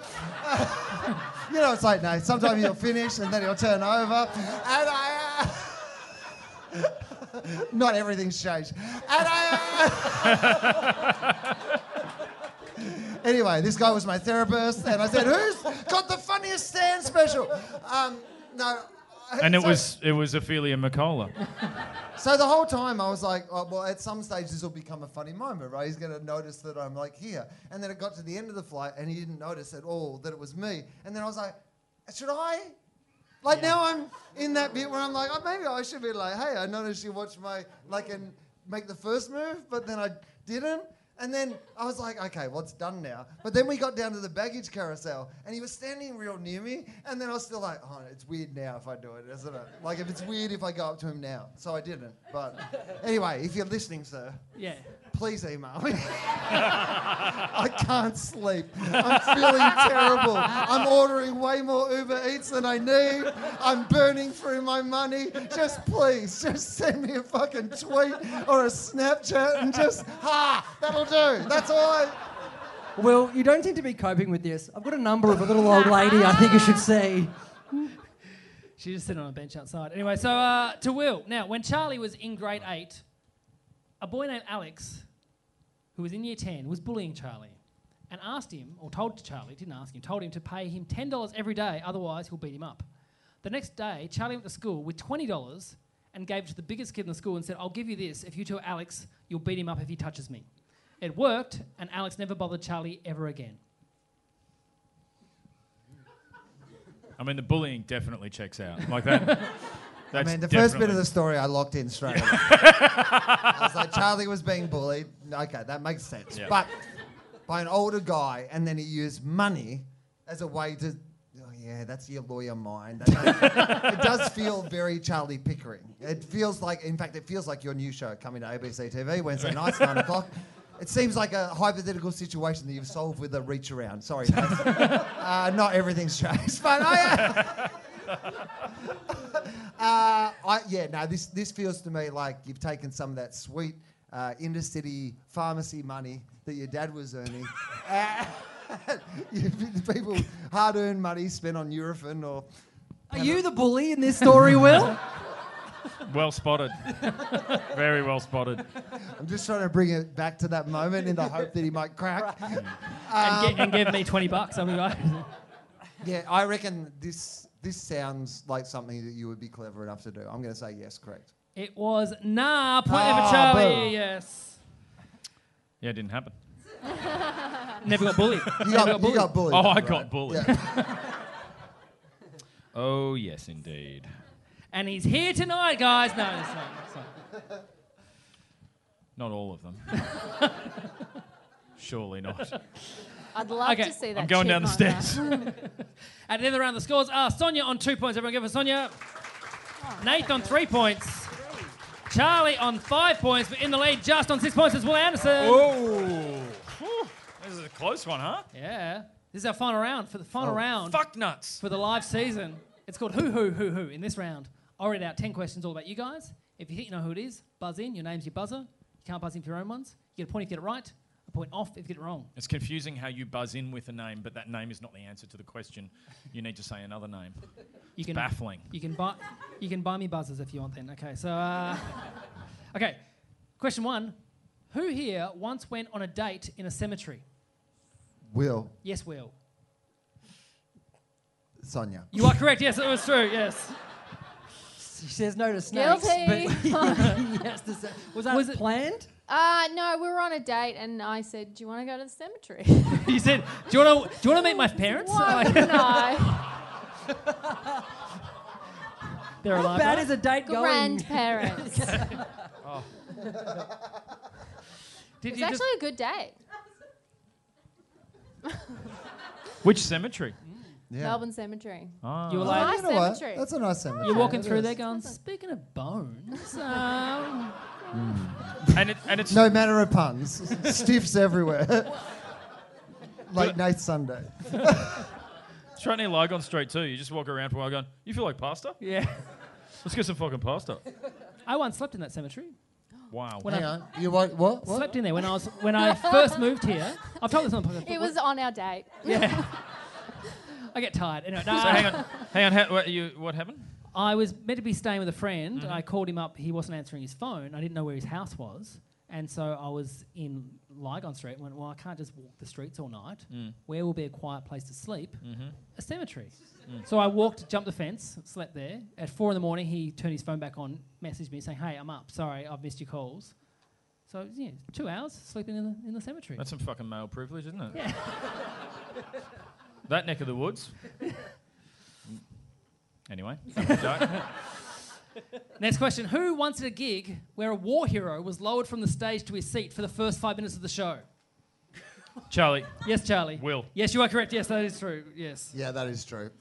you know, it's like, no, sometimes he'll finish and then he'll turn over. And I, uh, not everything's changed. And I. uh, anyway, this guy was my therapist, and I said, "Who's got the funniest stand special?" Um, no. And it so- was it was Ophelia McCullough. so the whole time I was like, oh, well, at some stage this will become a funny moment, right? He's going to notice that I'm like here. And then it got to the end of the flight and he didn't notice at all that it was me. And then I was like, should I? Like now I'm in that bit where I'm like, oh, maybe I should be like, hey, I noticed you watched my, like, and make the first move, but then I didn't. And then I was like, okay, well, done now. But then we got down to the baggage carousel, and he was standing real near me. And then I was still like, oh, it's weird now if I do it, isn't it? Like, if it's weird if I go up to him now. So I didn't. But anyway, if you're listening, sir, Yeah. Please email me. I can't sleep. I'm feeling terrible. I'm ordering way more Uber Eats than I need. I'm burning through my money. Just please, just send me a fucking tweet or a Snapchat and just, ha, that'll do. That's all I. Well, you don't seem to be coping with this. I've got a number of a little old lady I think you should see. She's just sitting on a bench outside. Anyway, so uh, to Will. Now, when Charlie was in grade eight, a boy named Alex, who was in year 10, was bullying Charlie and asked him, or told Charlie, didn't ask him, told him to pay him $10 every day, otherwise he'll beat him up. The next day, Charlie went to school with $20 and gave it to the biggest kid in the school and said, I'll give you this. If you tell Alex, you'll beat him up if he touches me. It worked, and Alex never bothered Charlie ever again. I mean, the bullying definitely checks out. Like that. I mean, the first bit of the story I locked in straight away. I was like, Charlie was being bullied. Okay, that makes sense. Yeah. But by an older guy, and then he used money as a way to. Oh, yeah, that's your lawyer mind. It does feel very Charlie Pickering. It feels like, in fact, it feels like your new show coming to ABC TV Wednesday nights, 9 o'clock. It seems like a hypothetical situation that you've solved with a reach around. Sorry, uh, not everything's changed. But I. Uh, I, yeah, no, this, this feels to me like you've taken some of that sweet uh, intercity pharmacy money that your dad was earning. uh, people hard earned money spent on Nurofen or. Are you the bully in this story, Will? Well spotted. Very well spotted. I'm just trying to bring it back to that moment in the hope that he might crack. and, gi- and give me 20 bucks. I mean, right? Yeah, I reckon this this sounds like something that you would be clever enough to do. I'm going to say yes, correct. It was nah. Point there Ah, for Charlie. boo. Yes. Yeah, it didn't happen. Never got bullied. You Never got, you got bullied. Oh, I right? got bullied. Yeah. Oh, yes, indeed. And he's here tonight, guys. No, it's not. It's not. Not all of them. Surely not. I'd love Okay, to see that. I'm going down the chipmunk stairs. At the other round, the scores are Sonia on two points. Everyone give us Sonia. Oh, Nate on three points. Charlie on five points, but in the lead just on six points is Will Anderson. Oh. This is a close one, huh? Yeah. This is our final round for the final oh, round Fuck nuts. for the live season. It's called Who Who Who Who. In this round, I'll read out 10 questions all about you guys. If you think you know who it is, buzz in. Your name's your buzzer. You can't buzz in for your own ones. You get a point if you get it right, a point off if you get it wrong. It's confusing how you buzz in with a name, but that name is not the answer to the question. You need to say another name. You It's can baffling. You can buy you can buy me buzzers if you want. Then okay. So uh, okay, question one: Who here once went on a date in a cemetery? Will Yes, Will. Sonia. You are correct. Yes, it was true. Yes. She says no to snakes. Guilty. But yes, was that Was it- planned? Uh, no, we were on a date, and I said, "Do you want to go to the cemetery?" you said, "Do you want to? Do you want to meet my parents?" What? Like, no, They're How alive. bad right? is a date going? grandparents. it Did was you actually a good date. Which cemetery? Yeah. Melbourne Cemetery. Ah. you were Oh, like, nice You know what? That's a nice cemetery. you're walking It through there, going, "Speaking of bones, um, Mm. and it, and it's No matter of puns. Stiffs everywhere. Late night Sunday. it's right near Lygon Street too. You just walk around for a while going, "You feel like pasta? yeah." Let's get some fucking pasta." I once slept in that cemetery. Wow. When Hang I on. You what? What? what? slept in there when I was when I first moved here. I've told this on the podcast. It was on our date. yeah. I get tired. Anyway, no, So hang on, hang on. How, what, you, what happened? I was meant to be staying with a friend. Mm-hmm. I called him up. He wasn't answering his phone. I didn't know where his house was. And so I was in Lygon Street and went, well, I can't just walk the streets all night. Mm. Where will be a quiet place to sleep? Mm-hmm. A cemetery. Mm. So I walked, jumped the fence, slept there. At four in the morning, he turned his phone back on, messaged me saying, hey, I'm up. Sorry, I've missed your calls. So, yeah, two hours sleeping in the, in the cemetery. That's some fucking male privilege, isn't it? Yeah. that neck of the woods. anyway. Next question. Who once at a gig where a war hero was lowered from the stage to his seat for the first five minutes of the show? Charlie. Yes, Charlie. Will. Yes, you are correct. Yes, that is true. Yes. Yeah, that is true.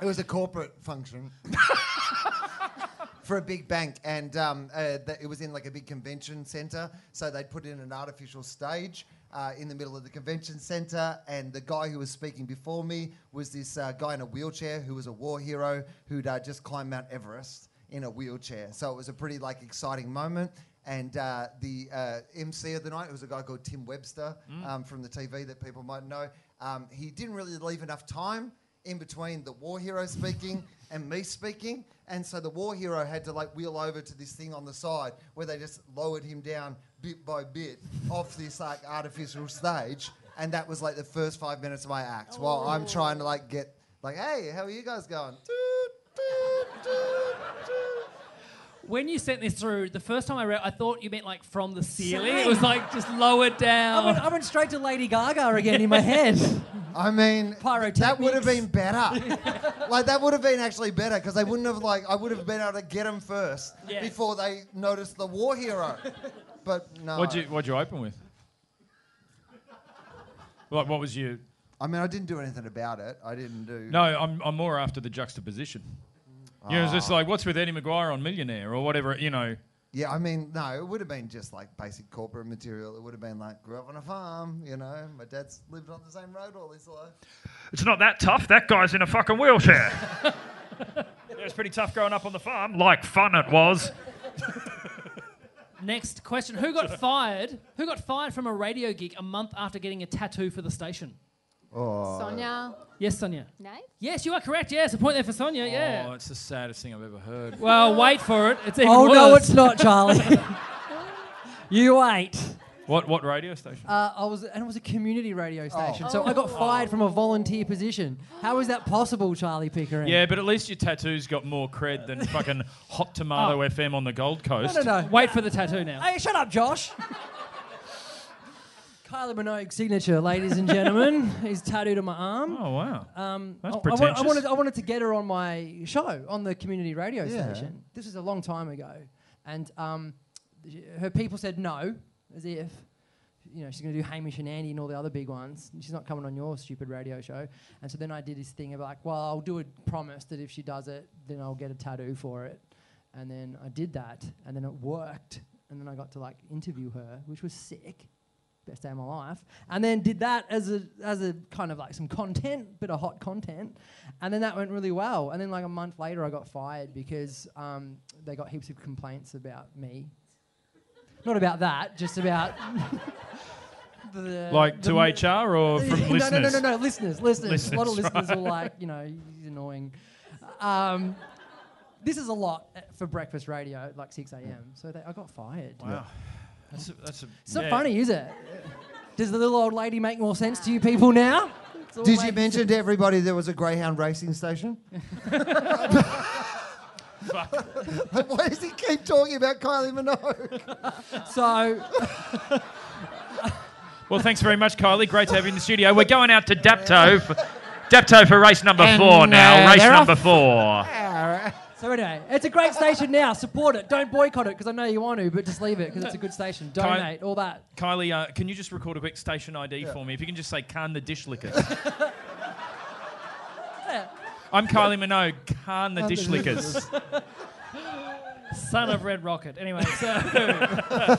It was a corporate function for a big bank, and um, uh, th- it was in like a big convention center. So they'd put in an artificial stage uh, in the middle of the convention center, and the guy who was speaking before me was this uh, guy in a wheelchair who was a war hero who'd uh, just climbed Mount Everest in a wheelchair. So it was a pretty like exciting moment. And uh, the uh, MC of the night was a guy called Tim Webster um, from the TV that people might know. Um, he didn't really leave enough time in between the war hero speaking and me speaking. And so the war hero had to like wheel over to this thing on the side where they just lowered him down bit by bit off this like artificial stage. And that was like the first five minutes of my act while I'm oh. trying to like get like, hey, how are you guys going? Toot, toot, toot, toot. When you sent this through, the first time I read, I thought you meant like from the ceiling. It was like just lowered I went, down. I went straight to Lady Gaga again in my head. I mean, that would have been better. like that would have been actually better because they wouldn't have like I would have been able to get them first Yeah. before they noticed the war hero. But no. What'd you What'd you open with? Like, what was you? I mean, I didn't do anything about it. I didn't do. No, I'm I'm more after the juxtaposition. You know, it's just ah. like what's with Eddie McGuire on Millionaire or whatever. You know, Yeah, I mean, no, it would have been just like basic corporate material. It would have been like, grew up on a farm, you know, my dad's lived on the same road all his life. it's not that tough. That guy's in a fucking wheelchair. it was pretty tough growing up on the farm. Like fun it was. Next question: Who got fired? Who got fired from a radio gig a month after getting a tattoo for the station? Oh. Sonia. Yes, Sonia. Nate? Yes, you are correct. Yes, a point there for Sonia. Oh, Yeah. it's the saddest thing I've ever heard. Well, wait for it. It's even oh worse. no, it's not, Charlie. you wait. What what radio station? Uh, I was, and it was a community radio station, so I Oh. got fired from a volunteer position. How is that possible, Charlie Pickering? Yeah, but at least your tattoos got more cred than fucking Hot Tomato Oh. FM on the Gold No, Coast. no, no. Wait for the tattoo now. Hey, shut up, Josh. Kylie Minogue signature, ladies and gentlemen, is tattooed on my arm. Oh wow. Um, That's I, I, I pretentious. wanted, I wanted to get her on my show on the community radio Yeah. station. This was a long time ago, and um, her people said no, as if you know she's going to do Hamish and Andy and all the other big ones. She's not coming on your stupid radio show. And so then I did this thing of like, well, I'll do a promise that if she does it, then I'll get a tattoo for it. And then I did that, and then it worked. And then I got to like interview her, which was sick. Best day of my life. And then did that as a as a kind of like some content, bit of hot content, and then that went really well. And then like a month later, I got fired because um, they got heaps of complaints about me. Not about that, just about. the, Like the to m- HR or from no, listeners? No, no, no, no, listeners, listeners. a lot of Listeners, listeners are like, you know, he's annoying. Um, this is a lot uh, for breakfast radio at like 6 a.m. So they, I got fired. Wow. That's a, that's a, It's not yeah. funny, is it? Does the little old lady make more sense to you people now? Did you making mention to everybody there was a Greyhound racing station? Why does he keep talking about Kylie Minogue? So, Well, thanks very much, Kylie. Great to have you in the studio. We're going out to Dapto. For, Dapto for race number four now. uh, race number off. four. So anyway, it's a great station now. Support it. Don't boycott it because I know you want to, but just leave it because it's a good station. Donate, all that. Kylie, uh, can you just record a quick station ID for me? If you can just say Khan the Dish Lickers. I'm Kylie Minogue, Khan the Dish Lickers. Son of Red Rocket. Anyway, so.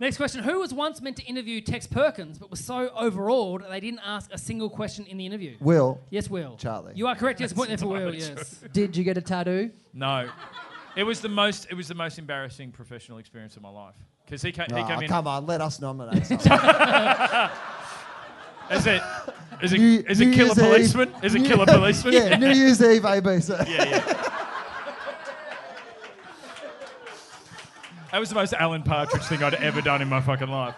Next question. Who was once meant to interview Tex Perkins but was so overawed they didn't ask a single question in the interview? Will. Yes, Will. Charlie. You are correct. Yes, point there for Will. entirely Yes. Did you get a tattoo? No. It was the most. It was the most embarrassing professional experience of my life because he, ca- he Oh, came in. come on, let us nominate something. Is it? Is it? New- is it New killer Year's Eve- policeman? Is it New- killer policeman? yeah, New Year's Eve ABC. yeah, yeah. That was the most Alan Partridge thing I'd ever done in my fucking life.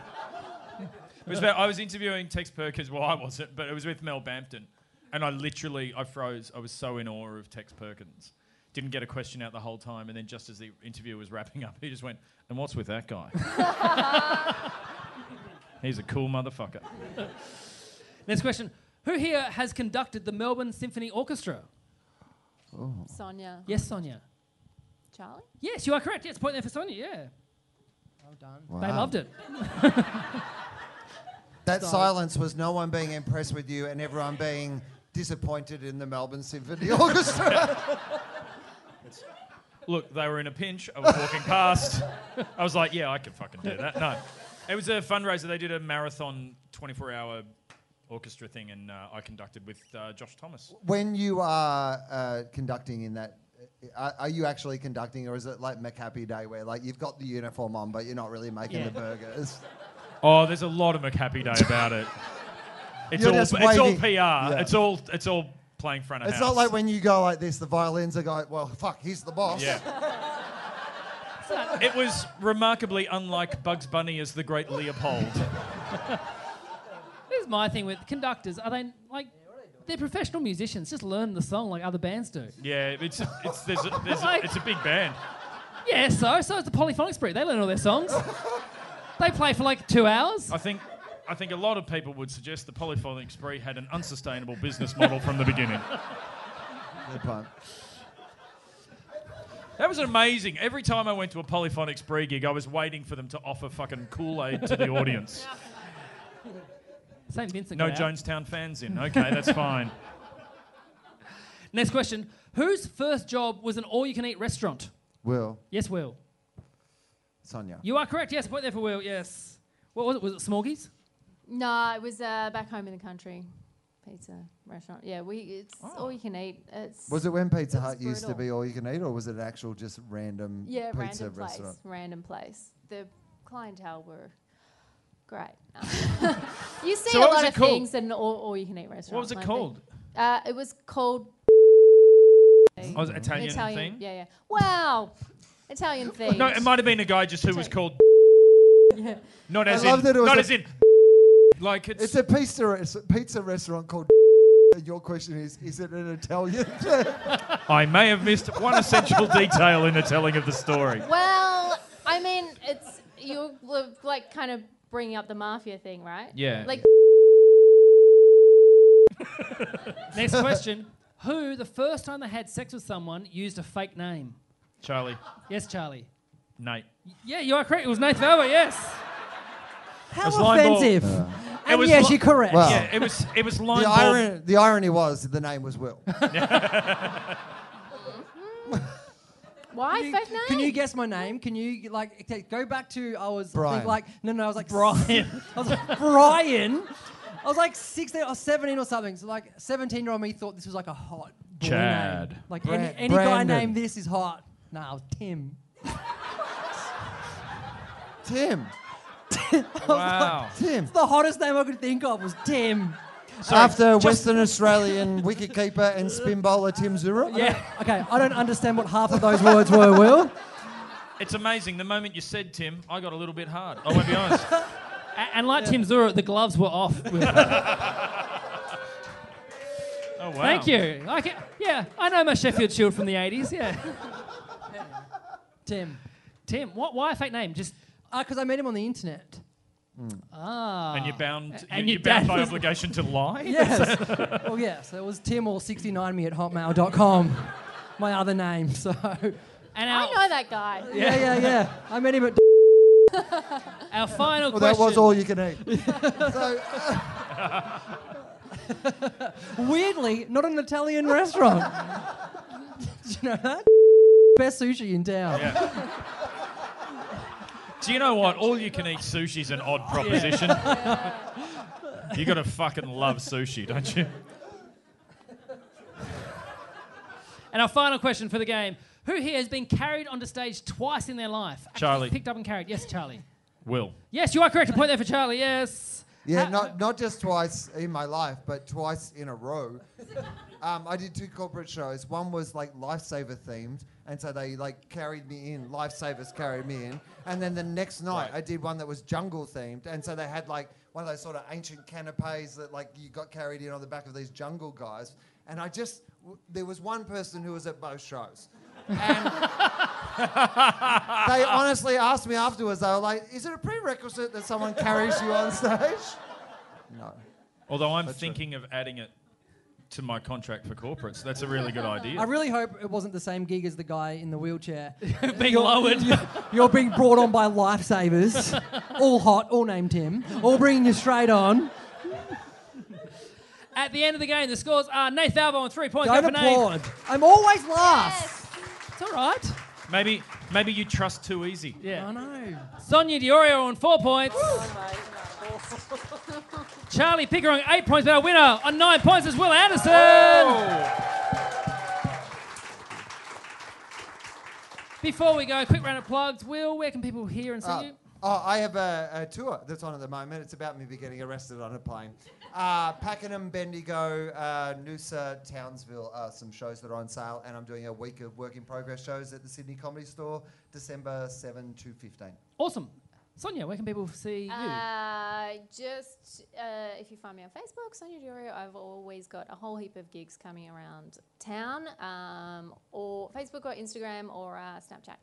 It was about, I was interviewing Tex Perkins. Well, I wasn't, but it was with Mel Bampton, and I literally I froze. I was so in awe of Tex Perkins. Didn't get a question out the whole time, and then just as the interview was wrapping up, he just went, "And what's with that guy?" He's a cool motherfucker. Next question. Who here has conducted the Melbourne Symphony Orchestra? Oh. Sonia. Yes, Sonia. Charlie? Yes, you are correct. Yes, point there for Sonia. Yeah. Well done. They loved it. That silence was no one being impressed with you and everyone being disappointed in the Melbourne Symphony Orchestra. Look, they were in a pinch. I was walking past. I was like, yeah, I can fucking do that. No. It was a fundraiser. They did a marathon 24 hour orchestra thing, and uh, I conducted with uh, Josh Thomas. when you are uh, conducting in that, uh, are you actually conducting or is it like McHappy Day where like you've got the uniform on but you're not really making Yeah. the burgers? Oh, there's a lot of McHappy Day about it. It's You're all, just it's all waiting- PR. Yeah. It's all it's all playing front of It's house. not like when you go like this, the violins are going, well, fuck, he's the boss. Yeah. it was remarkably unlike Bugs Bunny as the great Leopold. Here's my thing with conductors. Are they like they're professional musicians? Just learn the song like other bands do. Yeah, it's it's there's a, there's a, it's a big band. Yeah, so so is the Polyphonic Spree. They learn all their songs. they play for like two hours. I think I think a lot of people would suggest the Polyphonic Spree had an unsustainable business model from the beginning. Good point. That was amazing. Every time I went to a Polyphonic Spree gig, I was waiting for them to offer fucking Kool Aid to the audience. St. Vincent. No got out. Jonestown fans in. Okay, that's fine. Next question. Whose first job was an all-you-can-eat restaurant? Will, Yes, Will. Sonia. You are correct. Yes, point there for Will. Yes. What was it? Was it Smorgies? No, it was uh, back home in the country. Pizza restaurant. Yeah, we it's all you can eat. It's Was it when Pizza It's Hut used to be all you can eat, or was it an actual just random yeah, pizza random place, restaurant? random place. The clientele were great. you see So a lot of called? things in an all, all you can eat restaurant. What was it I called? Uh, it was called I was Italian, Italian. theme. Yeah, yeah. Wow, Italian theme. No, it might have been a guy just who was called. Yeah. Not I as love in. that it was not a- as in. Like it's. It's a pizza, res- pizza restaurant called. And your question is: Is it an Italian? I may have missed one essential detail in the telling of the story. Well, I mean, it's you're like kind of bringing up the mafia thing, right? Yeah. Like Next question. Who, the first time they had sex with someone, used a fake name? Charlie, Yes, Charlie. Nate. Yeah, you are correct. It was Nath Valvo, yes. How That's line ball. offensive. It And was yes, li- you're correct. Well, Yeah, it was. It was line the, ball. irony, the irony was the name was Will. wow, Why Can you, fake name? Can you guess my name? Can you like okay, go back to I was I Brian. think like no no I was like Brian. I was like Brian. I was like 16 or 17 or something. So like 17 year old me thought this was like a hot boy Chad. name. Like Bra- any, any guy named this is hot. Nah, it was Tim. Tim. Wow. Tim. The hottest name I could think of was Tim. After Western Australian wicketkeeper and spin bowler Tim Zoehrer. Yeah. Okay, I don't understand what half of those words were, Will. It's amazing. The moment you said Tim, I got a little bit hard. I won't be honest. A- and like Tim Zoehrer, the gloves were off. With Oh wow. Thank you. I can, yeah, I know my Sheffield Shield from the 80s. Yeah. Tim. Tim, what, why a fake name? Just uh, Because I met him on the internet. Ah. And you're bound. And you're your bound by obligation to lie. Yes. well, yes. It was Tim or 69me at hotmail.com. My other name. So, And I know that guy. yeah, yeah, yeah. I met him at. our final Well, question. that was all you can eat. so, Weirdly, not an Italian restaurant. Do you know that? Best sushi in town. Do you know what? All you can eat sushi's an odd proposition. you gotta fucking love sushi, don't you? And our final question for the game. Who here has been carried onto stage twice in their life? Actually Charlie. Picked up and carried. Yes, Charlie. Will. Yes, you are correct. A point there for Charlie. Yes. yeah, Ha- not, not just twice in my life, but twice in a row. Um, I did two corporate shows. One was like lifesaver themed, and so they like carried me in. Lifesavers carried me in, and then the next night Right. I did one that was jungle themed, and so they had like one of those sort of ancient canapes that like you got carried in on the back of these jungle guys. And I just w- there was one person who was at both shows. And they honestly asked me afterwards. They were like, "Is it a prerequisite that someone carries you on stage?" No. Although I'm That's right. thinking of adding it to my contract for corporates. That's a really good idea. I really hope it wasn't the same gig as the guy in the wheelchair. Being lowered. You're being brought on by lifesavers, all hot, all named Tim, all bringing you straight on. At the end of the game, the scores are Nath Valvo on three points. Don't Go for applaud. I'm always last. Yes. It's all right. maybe maybe you trust too easy. Yeah. I know. Sonia Di Iorio on four points. Charlie Pickering, eight points, but our winner on nine points is Will Anderson. Before we go, quick round of plugs. Will, where can people hear and see Uh, you? oh, I have a, a tour that's on at the moment. It's about me getting arrested on a plane. Uh, Pakenham, Bendigo, uh, Noosa, Townsville are some shows that are on sale, and I'm doing a week of work in progress shows at the Sydney Comedy Store, December 7 to 15. Awesome. Sonia, where can people see you? Uh, just uh, if you find me on Facebook, Sonia Di Iorio, I've always got a whole heap of gigs coming around town, um, or Facebook or Instagram or uh, Snapchat.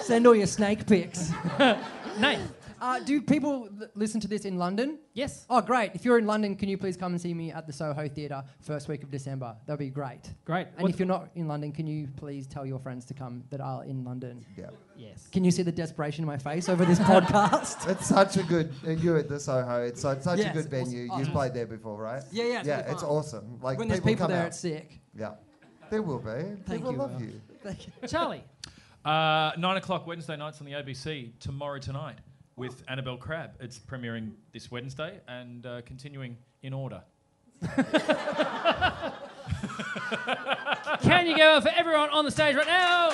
Send all your snake pics. Nath. Uh, do people l- listen to this in London? Yes. Oh, great. If you're in London, can you please come and see me at the Soho Theatre first week of December? That'd be great. Great. And What- if you're not in London, can you please tell your friends to come that are in London? Yeah. yes. Can you see the desperation in my face over this podcast? It's such a good, uh, you at the Soho, it's so, such Yes, a good it was venue. awesome. You've played there before, right? Yeah, yeah, it's yeah, really it's fun. awesome. Like when there's people come there, out. it's sick. Yeah. There will be. Thank people you, love Will. you. Thank you. Charlie. Uh, nine o'clock Wednesday nights on the ABC. Tomorrow tonight with Annabel Crabb. It's premiering this Wednesday and uh, continuing in order. Can you go for everyone on the stage right now?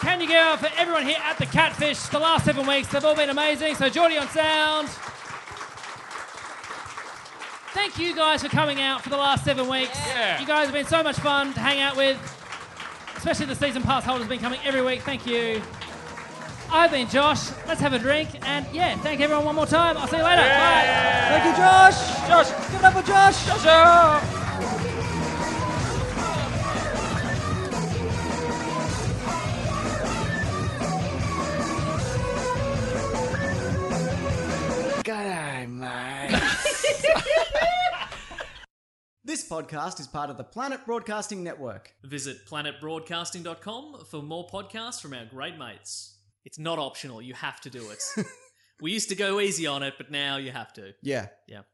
Can you go for everyone here at the Catfish? The last seven weeks, they've all been amazing. So, Geordie on sound. Thank you guys for coming out for the last seven weeks. Yeah. You guys have been so much fun to hang out with, especially the season pass holders have been coming every week. Thank you. I've been Josh. Let's have a drink. And yeah, thank everyone one more time. I'll see you later. Bye. Thank you, Josh. Josh! Give it up for Josh. This podcast is part of the Planet Broadcasting Network. Visit planetbroadcasting.com for more podcasts from our great mates. It's not optional, you have to do it. we used to go easy on it, but now you have to. Yeah. Yeah.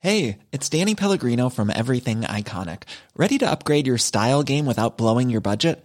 Hey, it's Danny Pellegrino from Everything Iconic. Ready to upgrade your style game without blowing your budget?